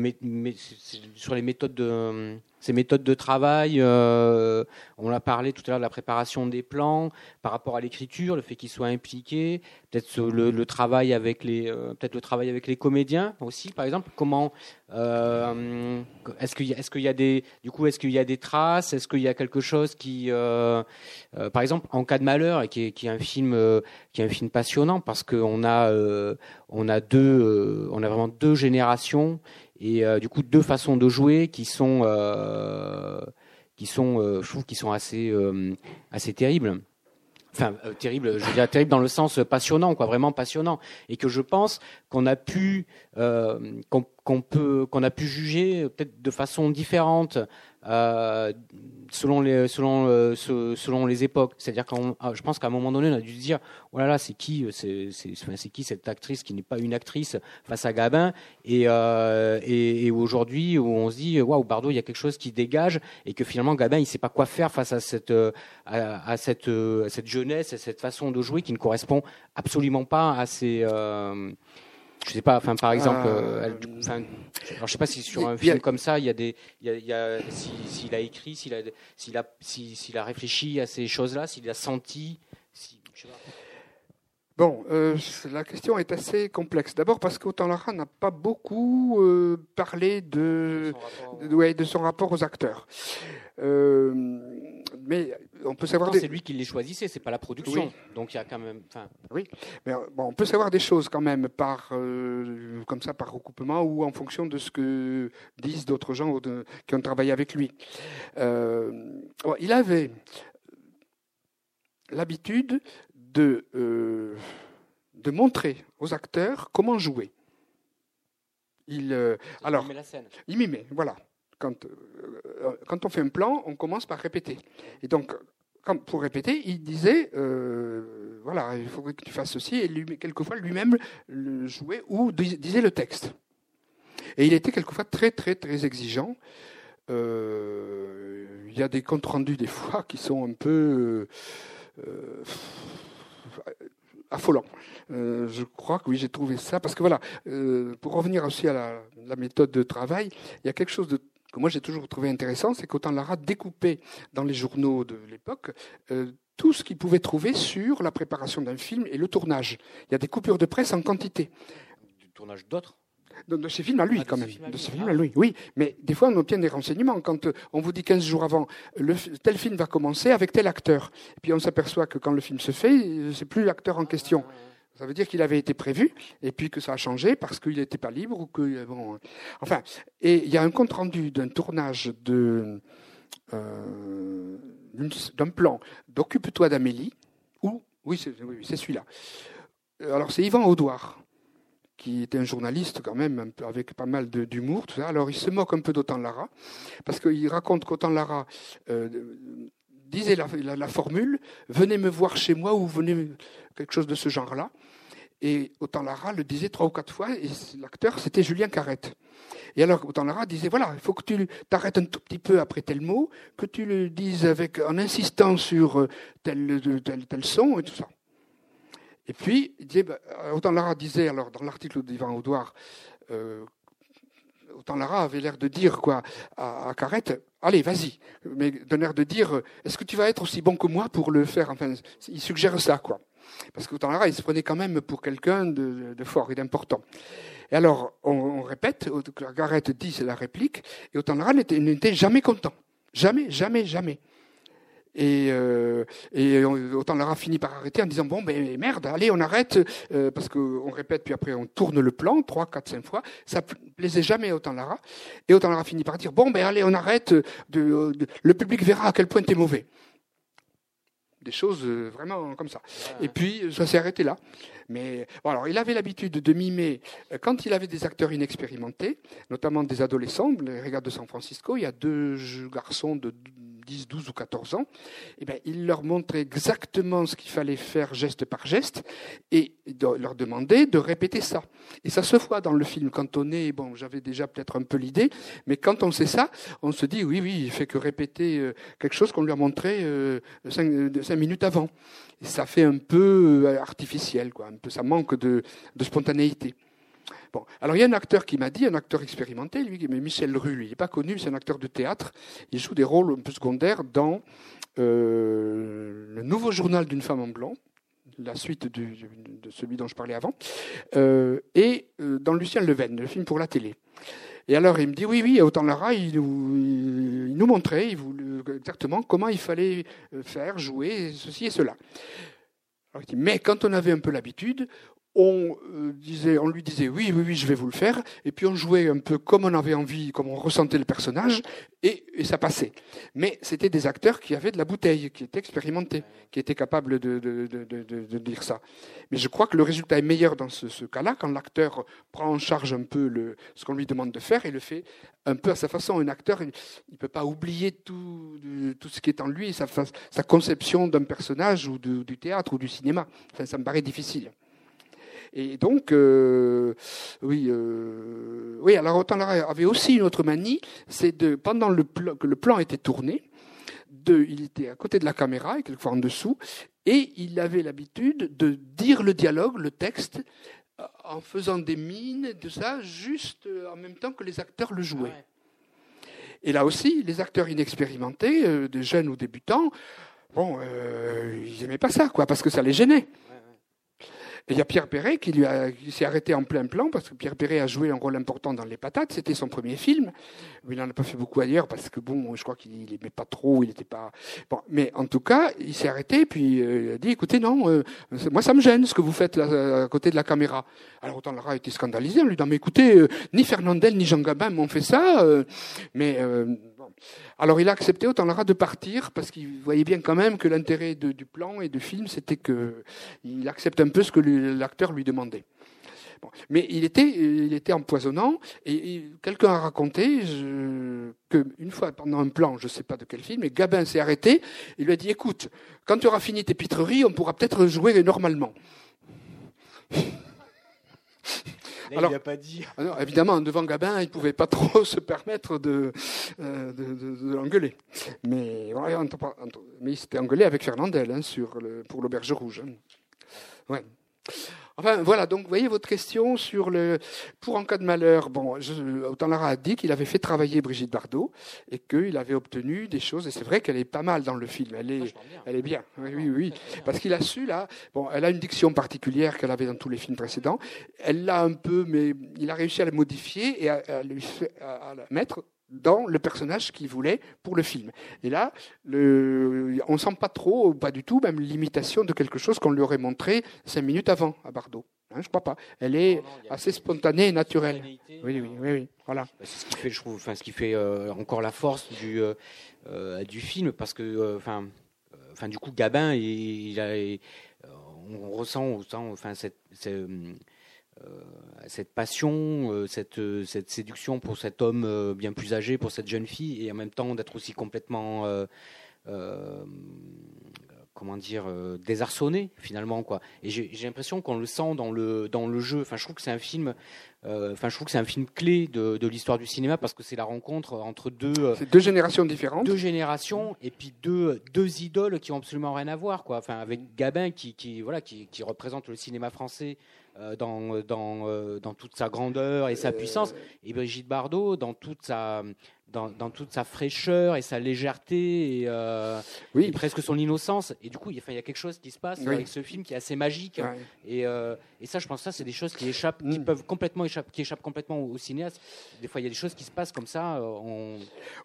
sur les méthodes de Ces méthodes de travail, euh, on l'a parlé tout à l'heure de la préparation des plans, par rapport à l'écriture, le fait qu'ils soient impliqués, peut-être le, travail avec les, euh, peut-être le travail avec les comédiens aussi, par exemple. Comment euh, est-ce qu'il y a, est-ce qu'il y a des, du coup, est-ce qu'il y a des traces, est-ce qu'il y a quelque chose qui, par exemple, en cas de malheur, et qui est, qui est un film, qui est un film passionnant parce qu'on a, on a deux, on a vraiment deux générations et euh, du coup deux façons de jouer qui sont euh, qui sont euh, je trouve qui sont assez assez terribles. Enfin terrible, je veux dire terrible dans le sens passionnant, quoi, vraiment passionnant, et que je pense qu'on a pu qu'on peut qu'on a pu juger peut-être de façon différente euh, selon les selon euh, selon les époques. C'est-à-dire quand ah, je pense qu'à un moment donné, on a dû se dire oh c'est qui c'est c'est qui cette actrice qui n'est pas une actrice face à Gabin? Et euh, et, aujourd'hui où on se dit waouh Bardot, il y a quelque chose qui dégage et que finalement Gabin il sait pas quoi faire face à cette à, cette à cette jeunesse, à cette façon de jouer qui ne correspond absolument pas à ses je sais pas, enfin par exemple, euh, euh alors je sais pas si sur un film comme ça, il y a des, il y a, s'il a écrit, s'il a, s'il a, s'il a réfléchi à ces choses-là, s'il a senti. Si, Bon, euh, la question est assez complexe. D'abord parce qu'Autant Lara n'a pas beaucoup euh, parlé de, de, ouais, de, son rapport aux acteurs. Euh, mais on peut savoir. C'est lui qui les choisissait, c'est pas la production. Donc il y a quand même. Oui, mais bon, on peut savoir des choses quand même par euh, comme ça par recoupement ou en fonction de ce que disent d'autres gens qui ont travaillé avec lui. Euh, il avait l'habitude de euh, de montrer aux acteurs comment jouer. Il, alors, il mimait la scène. Il mimait, voilà quand, euh, quand on fait un plan, on commence par répéter. Et donc, pour répéter, il disait, euh, voilà, il faudrait que tu fasses ceci, et quelquefois lui-même jouait ou disait le texte. Et il était quelquefois très, très, très exigeant. Euh, il y a des comptes rendus des fois qui sont un peu affolants. je crois que oui, j'ai trouvé ça parce que voilà, pour revenir aussi à la, méthode de travail, il y a quelque chose de que moi j'ai toujours trouvé intéressant, c'est qu'Autant Lara découpait dans les journaux de l'époque euh, tout ce qu'il pouvait trouver sur la préparation d'un film et le tournage. Il y a des coupures de presse en quantité. Du tournage d'autres? De, ses films à lui, quand même. De ses films à lui, oui. Mais des fois, on obtient des renseignements. Quand euh, on vous dit 15 jours avant, le, tel film va commencer avec tel acteur. Et puis on s'aperçoit que quand le film se fait, euh, c'est plus l'acteur en question. Ça veut dire qu'il avait été prévu et puis que ça a changé parce qu'il n'était pas libre ou que bon. Enfin, et il y a un compte rendu d'un tournage de euh, d'un plan d'Occupe-toi d'Amélie ou oui c'est celui-là. Alors c'est Yvan Audouard qui était un journaliste quand même avec pas mal d'humour. Alors il se moque un peu d'Autant Lara parce qu'il raconte qu'Autant Lara euh, disait la, formule venez me voir chez moi ou venez quelque chose de ce genre-là. Et Autant Lara le disait trois ou quatre fois, et l'acteur, c'était Julien Carrette. Et alors, Autant Lara disait, voilà, il faut que tu t'arrêtes un tout petit peu après tel mot, que tu le dises avec, en insistant sur euh, tel, tel, son et tout ça. Et puis, il disait, bah, Autant Lara disait, alors, dans l'article d'Ivan Audouard, euh, Autant Lara avait l'air de dire quoi à, à Carrette, allez, vas-y, mais d'un air de dire, est-ce que tu vas être aussi bon que moi pour le faire? Enfin, il suggère ça, quoi. Parce qu'Autant-Lara, il se prenait quand même pour quelqu'un de, fort et d'important. Et alors, on, répète, Garrett dit, c'est la réplique, et Autant-Lara n'était jamais content. Jamais, jamais, jamais. Et, euh, et autant Lara finit par arrêter en disant bon ben merde, allez on arrête euh, parce qu'on répète puis après on tourne le plan trois, quatre, cinq fois. Ça plaisait jamais autant Lara. Et autant Lara finit par dire bon ben allez on arrête. De, le public verra à quel point tu es mauvais des choses euh, vraiment comme ça. Et puis, ça s'est arrêté là. Mais bon, alors, il avait l'habitude de mimer, euh, quand il avait des acteurs inexpérimentés, notamment des adolescents, les regards de San Francisco, il y a deux garçons de 10, 12 ou 14 ans, eh bien, il leur montrait exactement ce qu'il fallait faire geste par geste et leur demandait de répéter ça. Et ça se voit dans le film. Quand on est, bon, j'avais déjà peut-être un peu l'idée, mais quand on sait ça, on se dit, oui, oui, il fait que répéter euh, quelque chose qu'on lui a montré euh, cinq, minutes avant. Et ça fait un peu euh, artificiel, quoi. Un peu, ça manque de, de spontanéité. Bon, alors il y a un acteur qui m'a dit, un acteur expérimenté, lui, mais Michel Rue, lui, il n'est pas connu, c'est un acteur de théâtre. Il joue des rôles un peu secondaires dans euh, le nouveau journal d'une femme en blanc, la suite de celui dont je parlais avant, euh, et euh, dans Lucien Leven, le film pour la télé. Et alors il me dit oui, oui, autant Lara, il nous, il nous montrait exactement comment il fallait faire, jouer, ceci et cela. Mais quand on avait un peu l'habitude, on, euh, on lui disait oui, oui, oui, je vais vous le faire, et puis on jouait un peu comme on avait envie, comme on ressentait le personnage, et, ça passait. Mais c'était des acteurs qui avaient de la bouteille, qui étaient expérimentés, qui étaient capables de, de, de, de, dire ça. Mais je crois que le résultat est meilleur dans ce, cas-là, quand l'acteur prend en charge un peu le, ce qu'on lui demande de faire et le fait un peu à sa façon. Un acteur, il ne peut pas oublier tout, tout ce qui est en lui, sa, sa conception d'un personnage ou du théâtre ou du cinéma. Ça me paraît difficile. Et donc, euh, oui, euh, oui. Alors Autant avait aussi une autre manie, c'est de pendant le plan, que le plan était tourné, de, il était à côté de la caméra et quelquefois en dessous, et il avait l'habitude de dire le dialogue, le texte, euh, en faisant des mines, de ça, juste euh, en même temps que les acteurs le jouaient. Et là aussi, les acteurs inexpérimentés, euh, des jeunes ou débutants, bon, euh, ils n'aimaient pas ça, quoi, parce que ça les gênait. Et il y a Pierre Perret qui, s'est arrêté en plein plan, parce que Pierre Perret a joué un rôle important dans Les Patates, c'était son premier film. Il n'en a pas fait beaucoup ailleurs, parce que bon, je crois qu'il n'aimait pas trop, il n'était pas... Mais en tout cas, il s'est arrêté, puis euh, il a dit, écoutez, non, euh, moi ça me gêne ce que vous faites à côté de la caméra. Alors autant Lara a été scandalisé en lui disant, mais écoutez, euh, ni Fernandel ni Jean Gabin m'ont fait ça, euh, mais... Alors il a accepté autant Lara de partir parce qu'il voyait bien quand même que l'intérêt du plan et du film c'était que il accepte un peu ce que l'acteur lui demandait. Mais il était, il était empoisonnant et, et quelqu'un a raconté je, que une fois pendant un plan, je ne sais pas de quel film, et Gabin s'est arrêté. Il lui a dit "Écoute, quand tu auras fini tes pitreries, on pourra peut-être jouer normalement." Là, Alors- il n'a pas dit. Ah évidemment, devant Gabin, il ne pouvait pas trop se permettre de, euh, de, de- de l'engueuler. Mais, ouais, mais il s'était engueulé avec Fernandel hein, sur le, pour l'auberge rouge. hein. Ouais. Enfin, voilà, donc vous voyez votre question sur le. Pour en cas de malheur, bon, je, Autant Lara a dit qu'il avait fait travailler Brigitte Bardot et qu'il avait obtenu des choses, et c'est vrai qu'elle est pas mal dans le film. Elle est, elle est bien, oui, oui, oui. Parce qu'il a su, là, bon, elle a une diction particulière qu'elle avait dans tous les films précédents. Elle l'a un peu, mais il a réussi à la modifier et à, à lui fait- à- à la mettre dans le personnage qu'il voulait pour le film. Et là, le, on sent pas trop, ou pas du tout, même l'imitation de quelque chose qu'on lui aurait montré cinq minutes avant à Bardot. Hein, je crois pas. Elle est assez spontanée et naturelle. Oui, oui, oui, oui. Voilà. Bah, C'est ce qui fait, je trouve, enfin, ce qui fait euh, encore la force du euh, euh, du film, parce que, euh, enfin, euh, enfin, du coup, Gabin, il, il a, il- euh, on ressent, sent, enfin, cette, cette, euh, cette passion, euh, cette, euh, cette séduction pour cet homme euh, bien plus âgé, pour cette jeune fille, et en même temps d'être aussi complètement euh, euh, comment dire euh, désarçonné finalement quoi. Et j'ai l'impression qu'on le sent dans le dans le jeu. Enfin je trouve que c'est un film euh, enfin je trouve que c'est un film clé de, de l'histoire du cinéma parce que c'est la rencontre entre deux euh, deux générations différentes. deux générations et puis deux deux idoles qui ont absolument rien à voir quoi. Enfin avec Gabin qui qui voilà qui, qui représente le cinéma français euh, dans dans euh, dans toute sa grandeur et sa puissance et Brigitte Bardot dans toute sa dans, dans toute sa fraîcheur et sa légèreté et, euh, et presque son innocence et du coup il y a, enfin, il y a quelque chose qui se passe Oui. avec ce film qui est assez magique Ouais. et, euh, et ça je pense que ça c'est des choses qui échappent qui Mm. peuvent complètement échapper qui échappent complètement au, au cinéaste des fois il y a des choses qui se passent comme ça euh, on,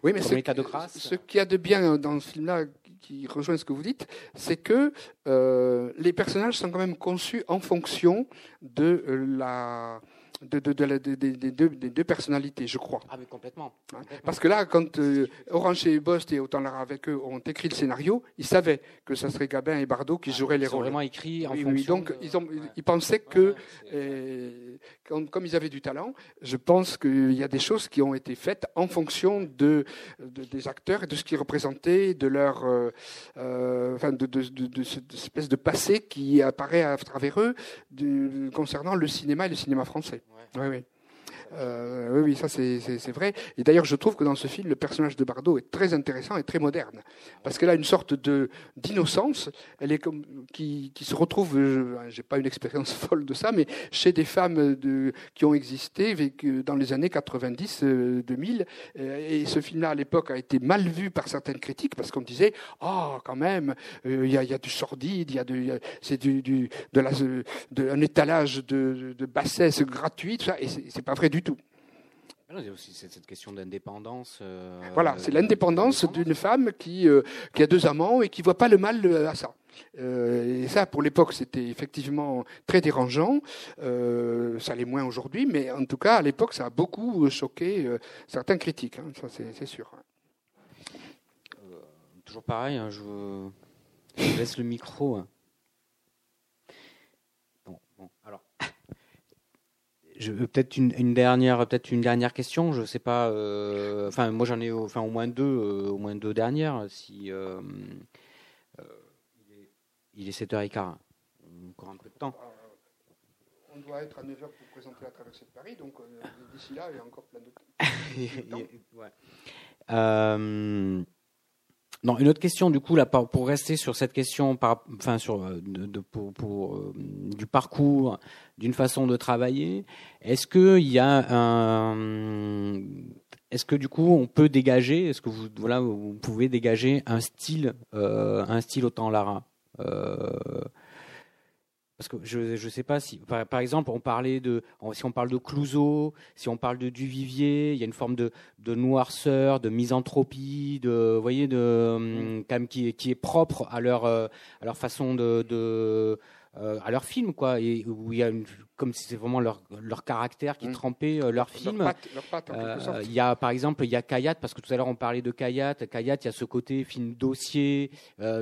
Oui, mais Comme ce, état de grâce. ce qu'il y a de bien dans ce film-là, qui rejoint ce que vous dites, c'est que euh, les personnages sont quand même conçus en fonction de euh, la de, des deux, personnalités, je crois. ah mais complètement Hein. Parce que là, quand euh, Orange et Bost et Autant Lara avec eux ont écrit le scénario, ils savaient que ça serait Gabin et Bardot qui joueraient les ils rôles. vraiment écrits en Oui, oui, fonction donc de- ils, ont, Ouais. ils pensaient que, Ouais, euh, comme, ils avaient du talent, je pense qu'il y a des choses qui ont été faites en fonction de, de- des acteurs et de ce qu'ils représentaient, de leur, euh, enfin, de, cette espèce de passé qui apparaît à travers eux du- concernant le cinéma et le cinéma français. Oui, oui. Euh, oui, oui, ça c'est vrai. Et d'ailleurs, je trouve que dans ce film, le personnage de Bardot est très intéressant et très moderne, parce qu'elle a une sorte de d'innocence, elle est qui, qui se retrouve. J'ai pas une expérience folle de ça, mais chez des femmes de, qui ont existé dans les années 90, 2000. Euh, et ce film-là, à l'époque, a été mal vu par certaines critiques parce qu'on disait, oh, quand même, euh, il y, a du sordide, il y a, c'est du, de de, un étalage de, de bassesse gratuite, tout ça, et c'est pas vrai du tout. Il y a aussi cette question d'indépendance. Euh, voilà, c'est l'indépendance d'une femme qui, euh, qui a deux amants et qui voit pas le mal à ça. Euh, et ça, pour l'époque, c'était effectivement très dérangeant. ça l'est moins aujourd'hui, mais en tout cas, à l'époque, ça a beaucoup choqué certains critiques. Hein, ça, c'est sûr. toujours pareil, hein, je, je, laisse le micro. Hein. Peut-être une, dernière, peut-être une dernière question. Je sais pas. Euh, enfin, moi j'en ai, enfin au moins deux, euh, au moins deux dernières. Si euh, il est 7h15, encore un peu de temps. On doit être à 9h pour présenter la traversée de Paris, donc d'ici là, il y a encore plein de temps. ouais. Non, une autre question du coup là pour rester sur cette question, par, enfin sur euh, pour, pour euh, du parcours, d'une façon de travailler. Est-ce que il y a un, est-ce que du coup on peut dégager, est-ce que vous voilà vous pouvez dégager un style, euh, un style autant Lara parce que je ne sais pas si, par, exemple, on parlait de, si on parle de Clouseau, si on parle de Duvivier, il y a une forme de, de noirceur, de misanthropie, de, voyez, de, hum, quand même, qui, qui est propre à leur, euh, à leur façon de, de euh, à leur film, quoi, et où il y a une, comme si c'était vraiment leur, leur caractère qui mm. trempait euh, leur film. Euh, il y a, par exemple, il y a Kayat, parce que tout à l'heure on parlait de Kayat. Kayat, il y a ce côté film dossier,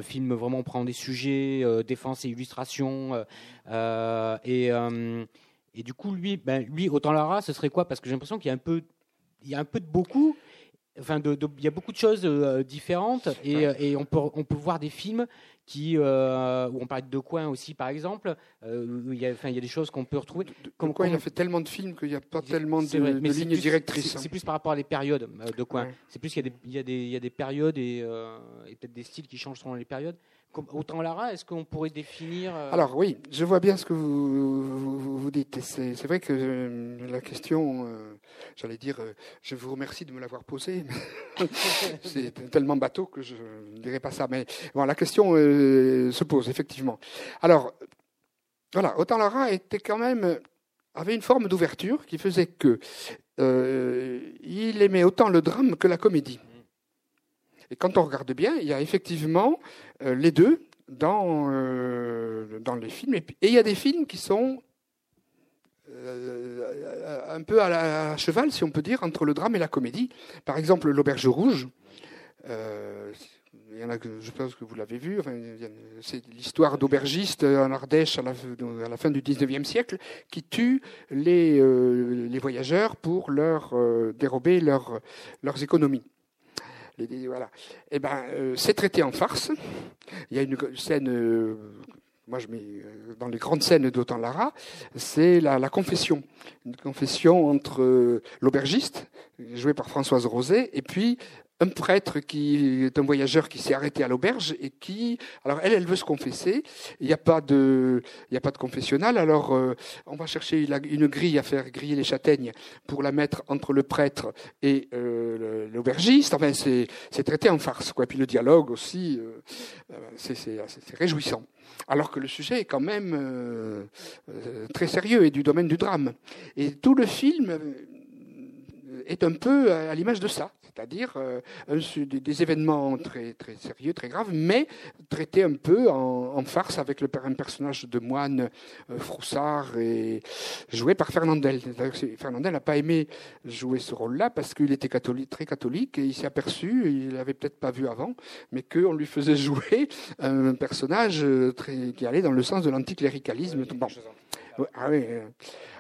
film vraiment on prend des sujets, défense et illustration, et et du coup lui, ben lui, autant Lara, ce serait quoi? Parce que j'ai l'impression qu'il y a un peu, il y a un peu de beaucoup. Enfin, il y a beaucoup de choses différentes et, et, on, peut, on peut voir des films qui, euh, où on parle de Coin aussi, par exemple. Euh, il, y a, enfin, il y a des choses qu'on peut retrouver. De, comme Coin, il a fait tellement de films qu'il n'y a pas tellement de, vrai, de lignes directrices. C'est plus par rapport à des périodes euh, de Coin. C'est plus qu'il y, y, il y, a des périodes et, et peut-être des styles qui changent selon les périodes. Autant Lara, est-ce qu'on pourrait définir Alors oui, je vois bien ce que vous, dites. C'est vrai que la question, j'allais dire, je vous remercie de me l'avoir posée. c'est tellement bateau que je ne dirais pas ça. Mais la question se pose, effectivement. Alors, voilà, Autant Lara était quand même avait une forme d'ouverture qui faisait que euh, il aimait autant le drame que la comédie. Et quand on regarde bien, il y a effectivement euh, les deux dans, euh, les films. Et, il y a des films qui sont un peu à, la, cheval, si on peut dire, entre le drame et la comédie. Par exemple, L'Auberge Rouge je pense que vous l'avez vu. c'est l'histoire d'aubergistes en Ardèche à la, fin du 19e siècle qui tuent les, euh, voyageurs pour leur euh, dérober leur, leurs économies. Voilà. Et eh ben, euh, c'est traité en farce. Il y a une scène moi je mets dans les grandes scènes d'Autant Lara, c'est la, la, confession. Une confession entre l'aubergiste, joué par Françoise Rosé, et puis un prêtre qui est un voyageur qui s'est arrêté à l'auberge et qui, alors elle, elle veut se confesser. Il n'y a pas de, il n'y a pas de confessionnal. Alors euh, on va chercher une grille à faire griller les châtaignes pour la mettre entre le prêtre et euh, l'aubergiste. Enfin, c'est, c'est traité en farce, quoi. Et puis le dialogue aussi, euh, c'est, c'est, c'est réjouissant. Alors que le sujet est quand même très sérieux et du domaine du drame. Et tout le film est un peu à l'image de ça c'est-à-dire euh, des, événements très, très sérieux, très graves, mais traités un peu en, farce avec le, un personnage de moine euh, froussard et joué par Fernandel. Fernandel n'a pas aimé jouer ce rôle-là parce qu'il était catholique, très catholique et il s'est aperçu, il l'avait peut-être pas vu avant, mais qu'on lui faisait jouer un personnage euh, très, qui allait dans le sens de l'anticléricalisme. Bon. Ah oui.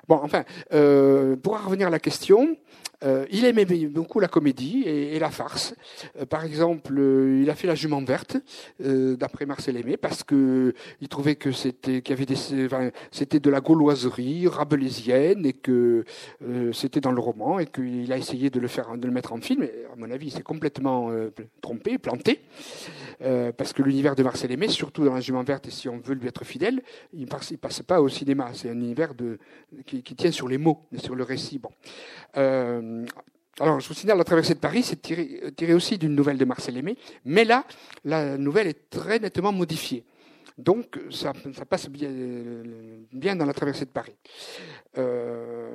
Bon, enfin, euh, pour en revenir à la question, euh, il aimait beaucoup la comédie et, la farce. Euh, par exemple, il a fait La Jument verte d'après Marcel Aimé parce que il trouvait que c'était qu'il c'était de la gauloiserie rabelaisienne et que c'était dans le roman et qu'il a essayé de le faire, mettre en film. À mon avis, il s'est complètement trompé, planté, parce que l'univers de Marcel Aimé, surtout dans La Jument verte, et si on veut lui être fidèle, il passe, il passe pas au cinéma. C'est un univers de qui, tient sur les mots, sur le récit. Bon. Euh, alors, je vous signale, la traversée de Paris, c'est tiré, tiré, aussi d'une nouvelle de Marcel Aimé, mais là, la nouvelle est très nettement modifiée. Donc, ça, passe bien, bien, dans la traversée de Paris. Euh,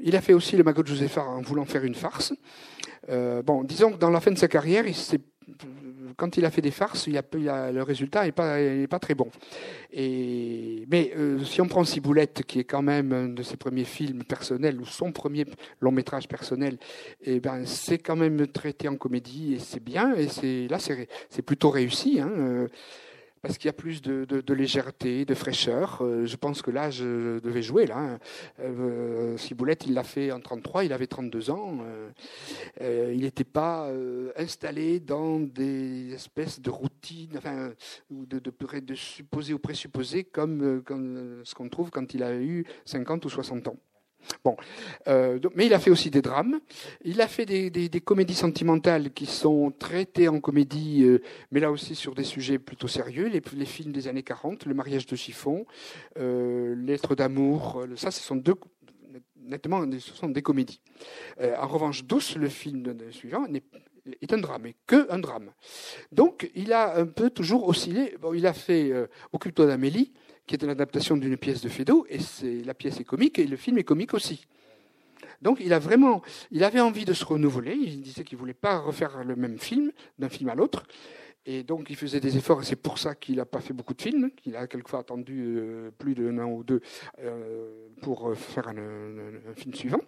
il a fait aussi le magot de Josépha en voulant faire une farce. Euh, bon, disons que dans la fin de sa carrière, il s'est quand il a fait des farces, le résultat n'est pas, très bon. Mais euh, si on prend Ciboulette, qui est quand même un de ses premiers films personnels, ou son premier long métrage personnel, eh ben, c'est quand même traité en comédie, et c'est bien, et là c'est, plutôt réussi. Hein. Parce qu'il y a plus de, légèreté, de fraîcheur. Euh, je pense que là, je devais jouer. Là. Hein. Euh, Ciboulette, il l'a fait en 33, il avait 32 ans. Euh, il n'était pas installé dans des espèces de routines, enfin, de, supposés ou présupposés comme, comme ce qu'on trouve quand il a eu 50 ou 60 ans. Bon, euh, mais il a fait aussi des drames. Il a fait des, comédies sentimentales qui sont traitées en comédie, euh, mais là aussi sur des sujets plutôt sérieux. Les, films des années 40, Le mariage de chiffon, euh, Lettres d'amour, euh, ça, ce sont deux nettement, ce sont des comédies. en revanche, Douce, le film suivant, est un drame, et que un drame. Donc, il a un peu toujours oscillé. Il a fait Occupe-toi d'Amélie, qui est une adaptation d'une pièce de Feydeau, et la pièce est comique, et le film est comique aussi. Donc il a vraiment, il avait envie de se renouveler. Il disait qu'il voulait pas refaire le même film d'un film à l'autre, et donc il faisait des efforts. Et c'est pour ça qu'il n'a pas fait beaucoup de films. Qu'il a quelquefois attendu euh, plus d'un an ou deux euh, pour faire un, film suivant.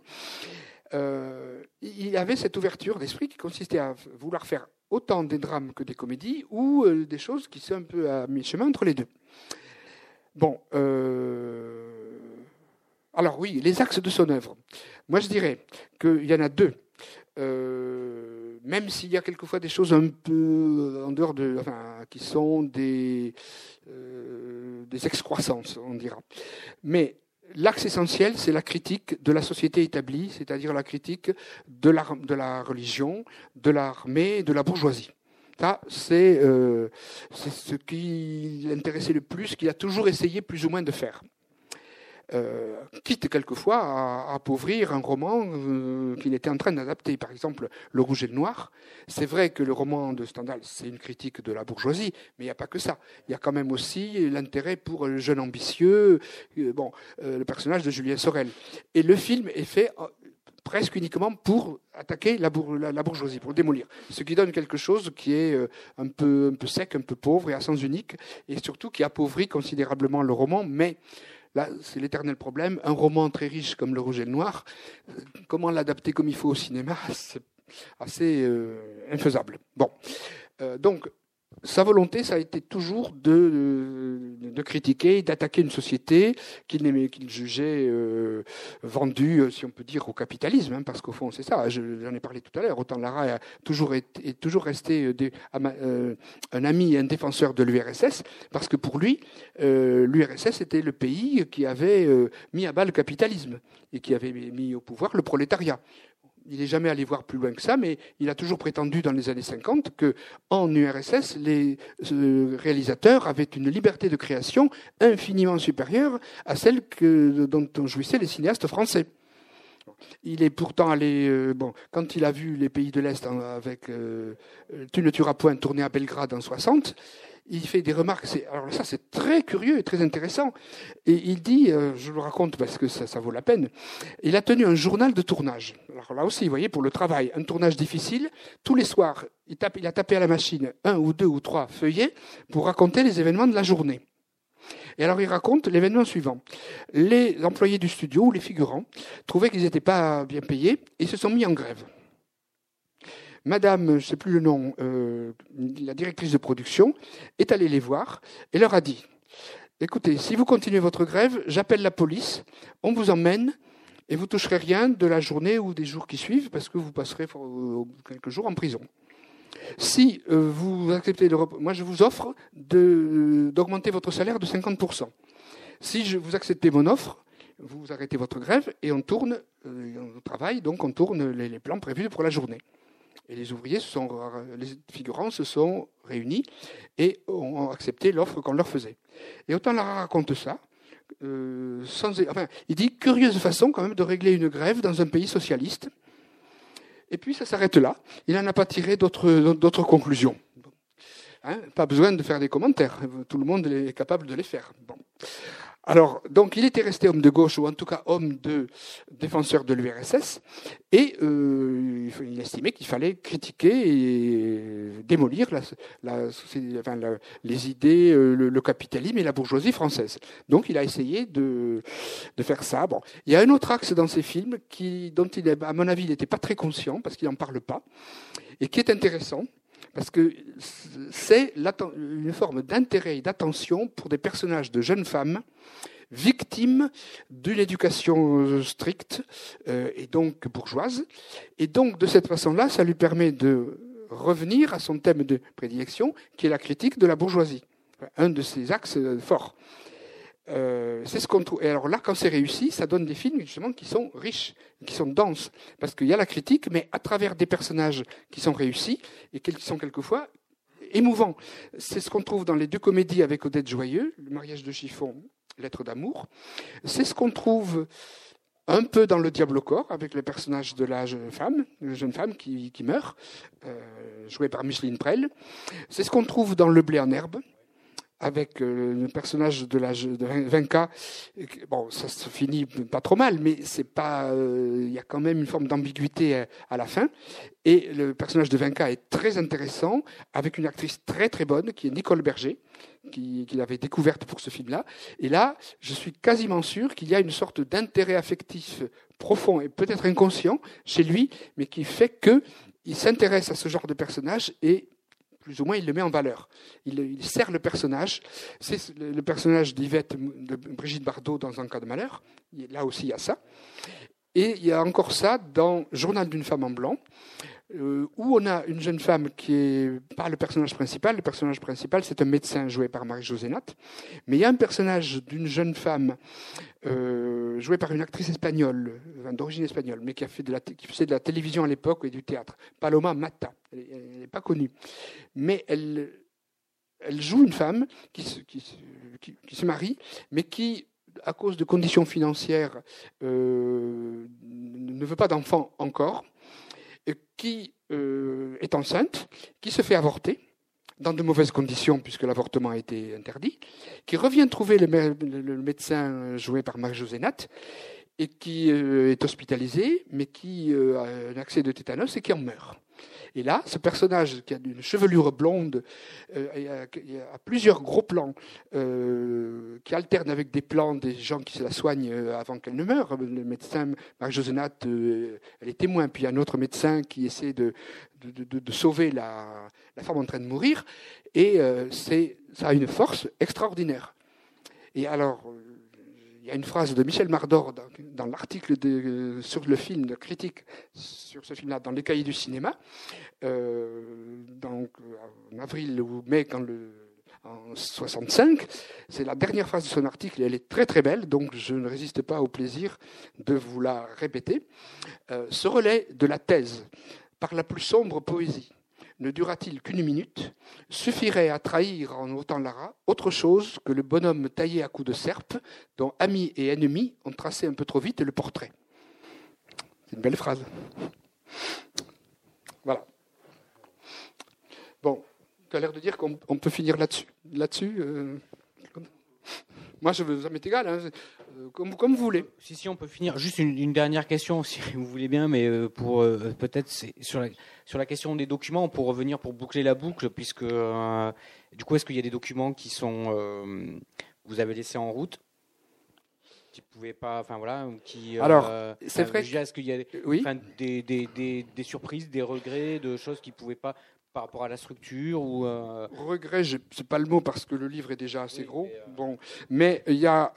Euh, il avait cette ouverture d'esprit qui consistait à vouloir faire autant des drames que des comédies ou des choses qui sont un peu à mi-chemin entre les deux. Bon, euh, alors oui, les axes de son œuvre. Moi, je dirais qu'il y en a deux. Euh, même s'il y a quelquefois des choses un peu en dehors de, enfin, qui sont des, euh, des excroissances, on dira. Mais l'axe essentiel, c'est la critique de la société établie, c'est-à-dire la critique de la, de la religion, de l'armée, de la bourgeoisie. Euh, c'est ce qui l'intéressait le plus, qu'il a toujours essayé plus ou moins de faire. Euh, quitte quelquefois à, appauvrir un roman euh, qu'il était en train d'adapter. Par exemple, Le Rouge et le Noir. C'est vrai que le roman de Stendhal, c'est une critique de la bourgeoisie, mais il n'y a pas que ça. Il y a quand même aussi l'intérêt pour le jeune ambitieux, le personnage de Julien Sorel. Et le film est fait presque uniquement pour attaquer la, bourgeoisie, pour démolir. Ce qui donne quelque chose qui est euh, un peu, un peu sec, un peu pauvre et à sens unique, et surtout qui appauvrit considérablement le roman. Mais là, c'est l'éternel problème. Un roman très riche comme Le Rouge et le Noir, euh, comment l'adapter comme il faut au cinéma C'est assez euh, infaisable. Bon. donc, sa volonté, ça a été toujours de, de, critiquer, d'attaquer une société qu'il qu'il jugeait euh, vendue, euh, si on peut dire, au capitalisme, hein, parce qu'au fond, c'est ça. J'en ai parlé tout à l'heure. Autant Lara a toujours été, est toujours resté euh, un ami et un défenseur de l'URSS, parce que pour lui, euh, l'URSS était le pays qui avait mis à bas le capitalisme et qui avait mis au pouvoir le prolétariat il n'est jamais allé voir plus loin que ça, mais il a toujours prétendu dans les années 50 que en URSS, les euh, réalisateurs avaient une liberté de création infiniment supérieure à celle que, dont jouissaient les cinéastes français. Il est pourtant allé, euh, bon, quand il a vu les pays de l'Est avec euh, Tu ne tueras point tourné à Belgrade en 60, il fait des remarques. Alors ça, c'est très curieux et très intéressant. Et il dit, euh, je le raconte parce que ça, vaut la peine, il a tenu un journal de tournage. Alors là aussi, vous voyez, pour le travail, un tournage difficile. Tous les soirs, il, il a tapé à la machine un ou deux ou trois feuillets pour raconter les événements de la journée. Et alors il raconte l'événement suivant. Les employés du studio, ou les figurants, trouvaient qu'ils n'étaient pas bien payés et se sont mis en grève. Madame, je ne sais plus le nom, euh, la directrice de production, est allée les voir et leur a dit écoutez, si vous continuez votre grève, j'appelle la police, on vous emmène et vous toucherez rien de la journée ou des jours qui suivent parce que vous passerez euh, quelques jours en prison. Si euh, vous acceptez de, moi je vous offre d'augmenter votre salaire de 50%. Si vous acceptez mon offre, vous arrêtez votre grève et on tourne, on travaille, donc on tourne les, plans prévus pour la journée. Et les ouvriers, se sont, les figurants se sont réunis et ont accepté l'offre qu'on leur faisait. Et autant leur raconte ça, euh, sans, enfin, il dit curieuse façon quand même de régler une grève dans un pays socialiste. Et puis ça s'arrête là. Il n'en a pas tiré d'autres conclusions. Hein, pas besoin de faire des commentaires. Tout le monde est capable de les faire. Bon. Alors, donc, il était resté homme de gauche, ou en tout cas homme de défenseur de l'URSS, et euh, il estimait qu'il fallait critiquer et démolir les idées, euh, le, capitalisme et la bourgeoisie française. Donc, il a essayé de, faire ça. Bon, il y a un autre axe dans ces films qui, dont il, à mon avis, il n'était pas très conscient, parce qu'il n'en parle pas, et qui est intéressant. Parce que c'est une forme d'intérêt et d'attention pour des personnages de jeunes femmes victimes d'une éducation stricte euh, et donc bourgeoise. Et donc, de cette façon-là, ça lui permet de revenir à son thème de prédilection, qui est la critique de la bourgeoisie. Un de ses axes forts. Euh, c'est ce qu'on trouve. Et alors là, quand c'est réussi, ça donne des films justement qui sont riches, qui sont denses, parce qu'il y a la critique, mais à travers des personnages qui sont réussis et qui sont quelquefois émouvants. C'est ce qu'on trouve dans les deux comédies avec Odette Joyeux, Le mariage de chiffon, Lettre d'amour. C'est ce qu'on trouve un peu dans Le Diable au corps, avec le personnage de la jeune femme, la jeune femme qui, meurt, euh, jouée par Micheline Prel. C'est ce qu'on trouve dans Le blé en herbe, avec euh, le personnage de l'âge de Vinca, bon, ça se finit pas trop mal, mais c'est pas, euh, il y a quand même une forme d'ambiguïté euh, à, la fin. Et le personnage de Vinca est très intéressant, avec une actrice très très bonne, qui est Nicole Berger, qu'il qui avait découverte pour ce film-là. Et là, je suis quasiment sûr qu'il y a une sorte d'intérêt affectif profond et peut-être inconscient chez lui, mais qui fait que il s'intéresse à ce genre de personnage et plus ou moins, il le met en valeur. Il, sert le personnage. C'est le personnage d'Yvette, de Brigitte Bardot dans Un cas de malheur. Là aussi, il y a ça. Et il y a encore ça dans Journal d'une femme en blanc, où on a une jeune femme qui est pas le personnage principal. Le personnage principal, c'est un médecin joué par Marie-José Nat. Mais il y a un personnage d'une jeune femme euh, jouée par une actrice espagnole, d'origine espagnole, mais qui, a fait de la, qui faisait de la télévision à l'époque et du théâtre. Paloma Mata. Elle n'est pas connue. Mais elle, elle joue une femme qui se, qui, qui, se marie, mais qui, à cause de conditions financières, euh, ne veut pas d'enfant encore, qui euh, est enceinte, qui se fait avorter dans de mauvaises conditions puisque l'avortement a été interdit, qui revient trouver le, médecin joué par Marie-José et qui euh, est hospitalisé, mais qui a un accès de tétanos et qui en meurt. Et là, ce personnage qui a une chevelure blonde, euh, a, plusieurs gros plans euh, qui alternent avec des plans des gens qui se la soignent euh, avant qu'elle ne meure. Le médecin, Marie-José elle est témoin, puis il y a un autre médecin qui essaie de, de, sauver la, la, femme en train de mourir. Et ça a une force extraordinaire. Et alors, y a une phrase de Michel Mardor dans, l'article sur le film, de critique sur ce film-là, dans les cahiers du cinéma, euh, donc, en avril ou mai, quand en 65. C'est la dernière phrase de son article et elle est très très belle, donc je ne résiste pas au plaisir de vous la répéter. Euh, ce relais de la thèse par la plus sombre poésie ne dura-t-il qu'une minute, suffirait à trahir en autant Lara autre chose que le bonhomme taillé à coups de serpe, dont amis et ennemis ont tracé un peu trop vite le portrait. C'est une belle phrase. Voilà. Bon, tu as l'air de dire qu'on peut finir là-dessus. Là-dessus, euh, moi, je veux, ça m'est égal. Hein. Euh, comme, comme, vous voulez. Si, si, on peut finir. Juste une, dernière question, si vous voulez bien, mais euh, pour euh, peut-être sur la, sur la question des documents, pour revenir, pour boucler la boucle, puisque du coup, est-ce qu'il y a des documents qui sont vous avez laissés en route qui pouvaient pas, enfin voilà, qui. Alors, c'est vrai. Est-ce qu'il y a oui. des, des, des, des, surprises, des regrets, de choses qui pouvaient pas par rapport à la structure ou euh, Regret, c'est pas le mot parce que le livre est déjà assez gros. Bon, mais il y a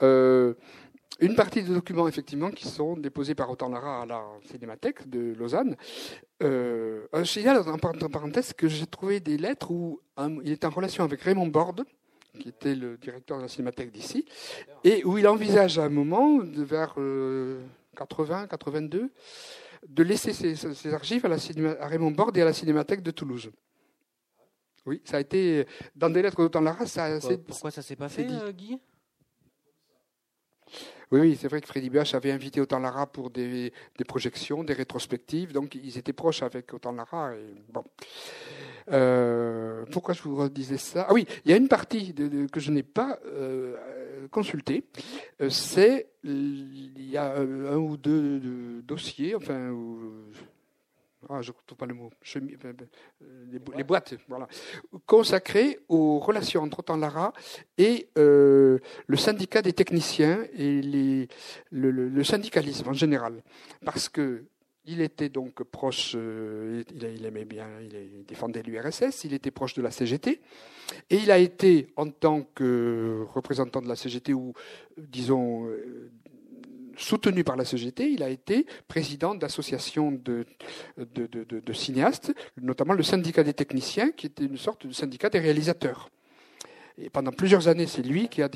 une partie des documents effectivement qui sont déposés par Autant Lara à la Cinémathèque de Lausanne. Euh, un signal en par- en parenthèse que j'ai trouvé des lettres où un- il était en relation avec Raymond Borde, qui était le directeur de la Cinémathèque d'ici, et où il envisage à un moment, de- vers 80, 82, de laisser ses, ses archives à, la cinéma- à Raymond Borde et à la Cinémathèque de Toulouse. Oui, ça a été dans des lettres d'Autant Lara, ça, pourquoi, pourquoi ça s'est pas fait, dit. euh, Guy? Oui, oui, c'est vrai que Freddy Buach avait invité Autant Lara pour des, projections, des rétrospectives, donc ils étaient proches avec Autant Lara. Et, bon. Euh, pourquoi je vous redisais ça? Ah oui, il y a une partie que je n'ai pas euh, consultée. Euh, c'est il y a un ou deux de- dossiers, enfin. Ah, je ne retrouve pas le mot. Euh, euh, les, bo- les boîtes, voilà, consacrées aux relations entre Autant Lara et euh, le syndicat des techniciens et le, syndicalisme en général. Parce que il était donc proche, il, il aimait bien, il, défendait l'URSS, il était proche de la CGT, et il a été, en tant que représentant de la CGT, ou disons, soutenu par la CGT, il a été président d'associations de, de, cinéastes, notamment le syndicat des techniciens, qui était une sorte de syndicat des réalisateurs. Et pendant plusieurs années, c'est lui qui a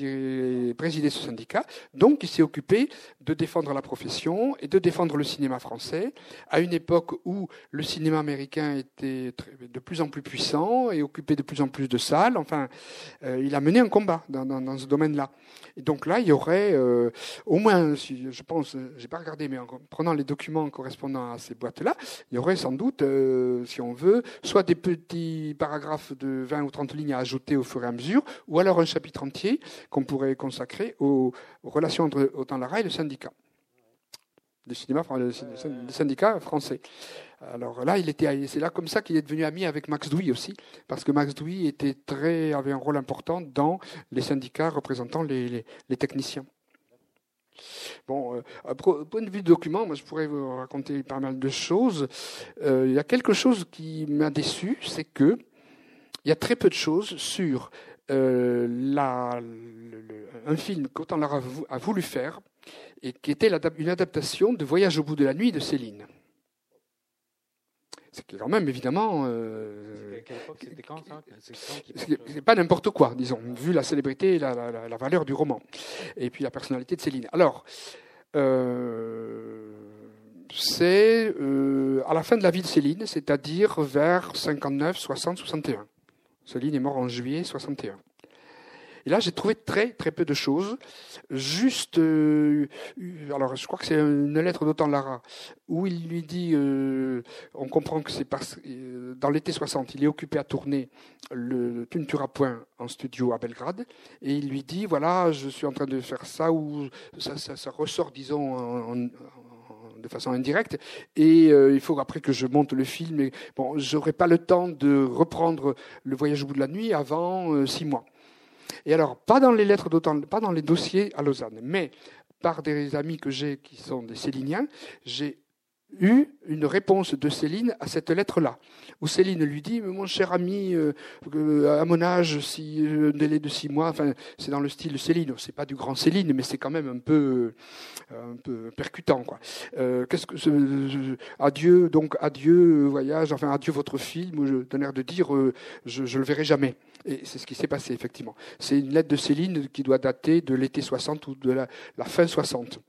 présidé ce syndicat. Donc, il s'est occupé de défendre la profession et de défendre le cinéma français à une époque où le cinéma américain était de plus en plus puissant et occupait de plus en plus de salles. Enfin, euh, il a mené un combat dans, ce domaine-là. Et donc là, il y aurait euh, au moins, je pense, euh, j'ai pas regardé, mais en prenant les documents correspondant à ces boîtes-là, il y aurait sans doute, si on veut, soit des petits paragraphes de 20 ou 30 lignes à ajouter au fur et à mesure, ou alors un chapitre entier qu'on pourrait consacrer aux, relations entre Autant Lara et le syndicat. Du le, syndicat français. Alors là, il était, c'est là comme ça qu'il est devenu ami avec Max Douy aussi, parce que Max Douy était très, avait un rôle important dans les syndicats représentant les, techniciens. Bon, euh, point de vue de document, moi je pourrais vous raconter pas mal de choses. Euh, il y a quelque chose qui m'a déçu, c'est que il y a très peu de choses sur euh, la, le- le- un film qu'Autant Lara a vou- a voulu faire et qui était une adaptation de Voyage au bout de la nuit de Céline. C'est quand même évidemment euh, Quelle époque? C'était quand ça? C'est pas n'importe quoi, disons, vu la célébrité et la, la- la- la valeur du roman, et puis la personnalité de Céline. Alors, euh, c'est euh, à la fin de la vie de Céline, c'est-à-dire vers 59, 60, 61. Céline est morte en juillet 61. Et là, j'ai trouvé très très peu de choses. Juste, euh, alors je crois que c'est une lettre d'Autant Lara où il lui dit, euh, on comprend que c'est parce euh, dans l'été 60, il est occupé à tourner le Tu ne tueras point en studio à Belgrade, et il lui dit voilà, je suis en train de faire ça ou ça, ça, ressort, disons, en- de façon indirecte, et euh, il faut après que je monte le film. Et bon, j'aurai pas le temps de reprendre le voyage au bout de la nuit avant euh, six mois. Et alors, pas dans les lettres d'autant, pas dans les dossiers à Lausanne, mais par des amis que j'ai qui sont des Céliniens, j'ai eu une réponse de Céline à cette lettre-là, où Céline lui dit "Mais Mon cher ami, euh, euh, à mon âge, si euh, un délai de six mois, enfin, c'est dans le style Céline, c'est pas du grand Céline, mais c'est quand même un peu, un peu percutant, quoi. Qu'est-ce que adieu, donc adieu, voyage, enfin adieu votre film, je donne l'air de dire je, je le verrai jamais. Et c'est ce qui s'est passé, effectivement. C'est une lettre de Céline qui doit dater de l'été 60 ou de la, la fin 60.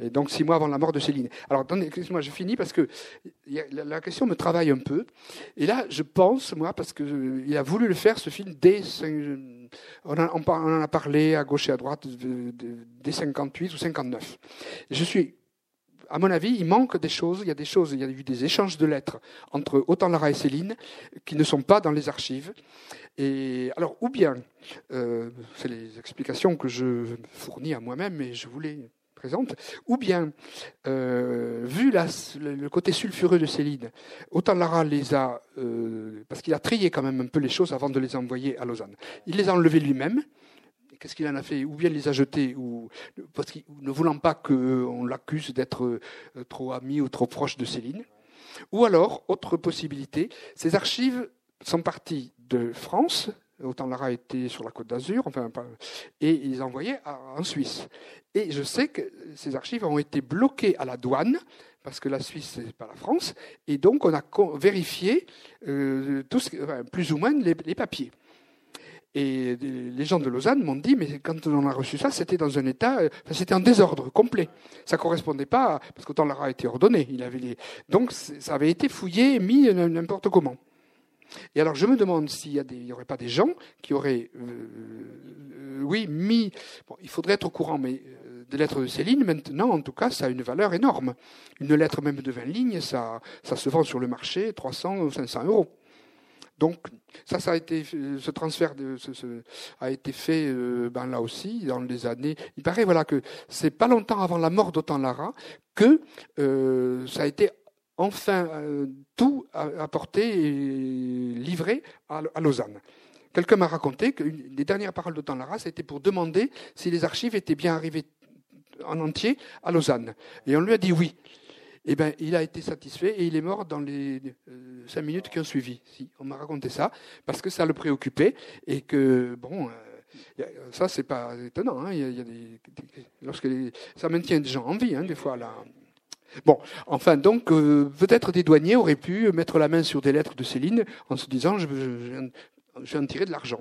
Et donc six mois avant la mort de Céline. Alors, attendez, excusez-moi, je finis parce que la, question me travaille un peu. Et là, je pense, moi, parce qu'il a voulu le faire, ce film, dès, cinq- on, en- a parlé à gauche et à droite, dès 58 ou 59. Et je suis à mon avis, il manque des choses. Il y a des choses, il y a eu des échanges de lettres entre Autant Lara et Céline qui ne sont pas dans les archives. Et alors, ou bien, euh, c'est les explications que je fournis à moi-même et je vous les ou bien, euh, vu le côté sulfureux de Céline, Autant Lara les a, euh, parce qu'il a trié quand même un peu les choses avant de les envoyer à Lausanne. Il les a enlevés lui-même. Qu'est-ce qu'il en a fait? Ou bien il les a jetés, ne voulant pas qu'on l'accuse d'être euh, trop ami ou trop proche de Céline. Ou alors, autre possibilité, ces archives sont partis de France, autant Lara était sur la côte d'Azur, enfin, et ils envoyaient en Suisse. Et je sais que ces archives ont été bloquées à la douane, parce que la Suisse, n'est pas la France, et donc on a vérifié euh, plus ou moins les, papiers. Et les gens de Lausanne m'ont dit, mais quand on a reçu ça, c'était dans un état, euh, c'était en désordre complet. Ça correspondait pas, parce qu'autant Lara a été ordonné. Il avait. Donc ça avait été fouillé, mis n'importe comment. Et alors je me demande s'il n'y aurait pas des gens qui auraient, euh, oui, mis, bon, il faudrait être au courant, mais euh, des lettres de Céline, maintenant, en tout cas, ça a une valeur énorme. Une lettre même de 20 lignes, ça, ça se vend sur le marché 300 ou 500 euros. Donc ça, ça a été, ce transfert a été fait euh, ben, là aussi dans les années. Il paraît voilà que c'est pas longtemps avant la mort d'Otan Lara que ça a été enfin euh, tout apporté et livré à, Lausanne. Quelqu'un m'a raconté que les dernières paroles de Lara, c'était pour demander si les archives étaient bien arrivées en entier à Lausanne. Et on lui a dit oui. Eh bien, il a été satisfait et il est mort dans les euh, cinq minutes qui ont suivi. Si, on m'a raconté ça parce que ça le préoccupait et que bon. Euh, ça, c'est pas étonnant. Hein. Des, lorsque ça maintient des gens en vie, hein, des fois. Là. Bon, enfin, donc, euh, peut-être des douaniers auraient pu mettre la main sur des lettres de Céline en se disant je, vais en tirer de l'argent.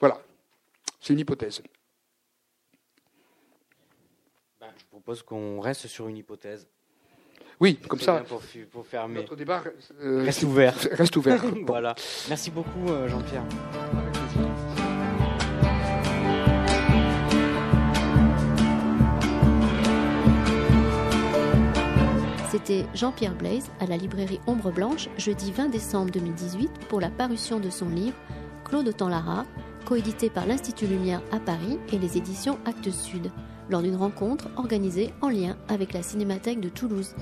Voilà, c'est une hypothèse. Ben, je propose qu'on reste sur une hypothèse. Oui, comme ça. Pour, fermer. Notre débat euh, reste ouvert. Reste ouvert. voilà. Merci beaucoup, euh, Jean-Pierre. Jean-Pierre Blaise à la librairie Ombre Blanche jeudi 20 décembre 2018 pour la parution de son livre Claude Autant-Lara, coédité par l'Institut Lumière à Paris et les éditions Actes Sud, lors d'une rencontre organisée en lien avec la Cinémathèque de Toulouse.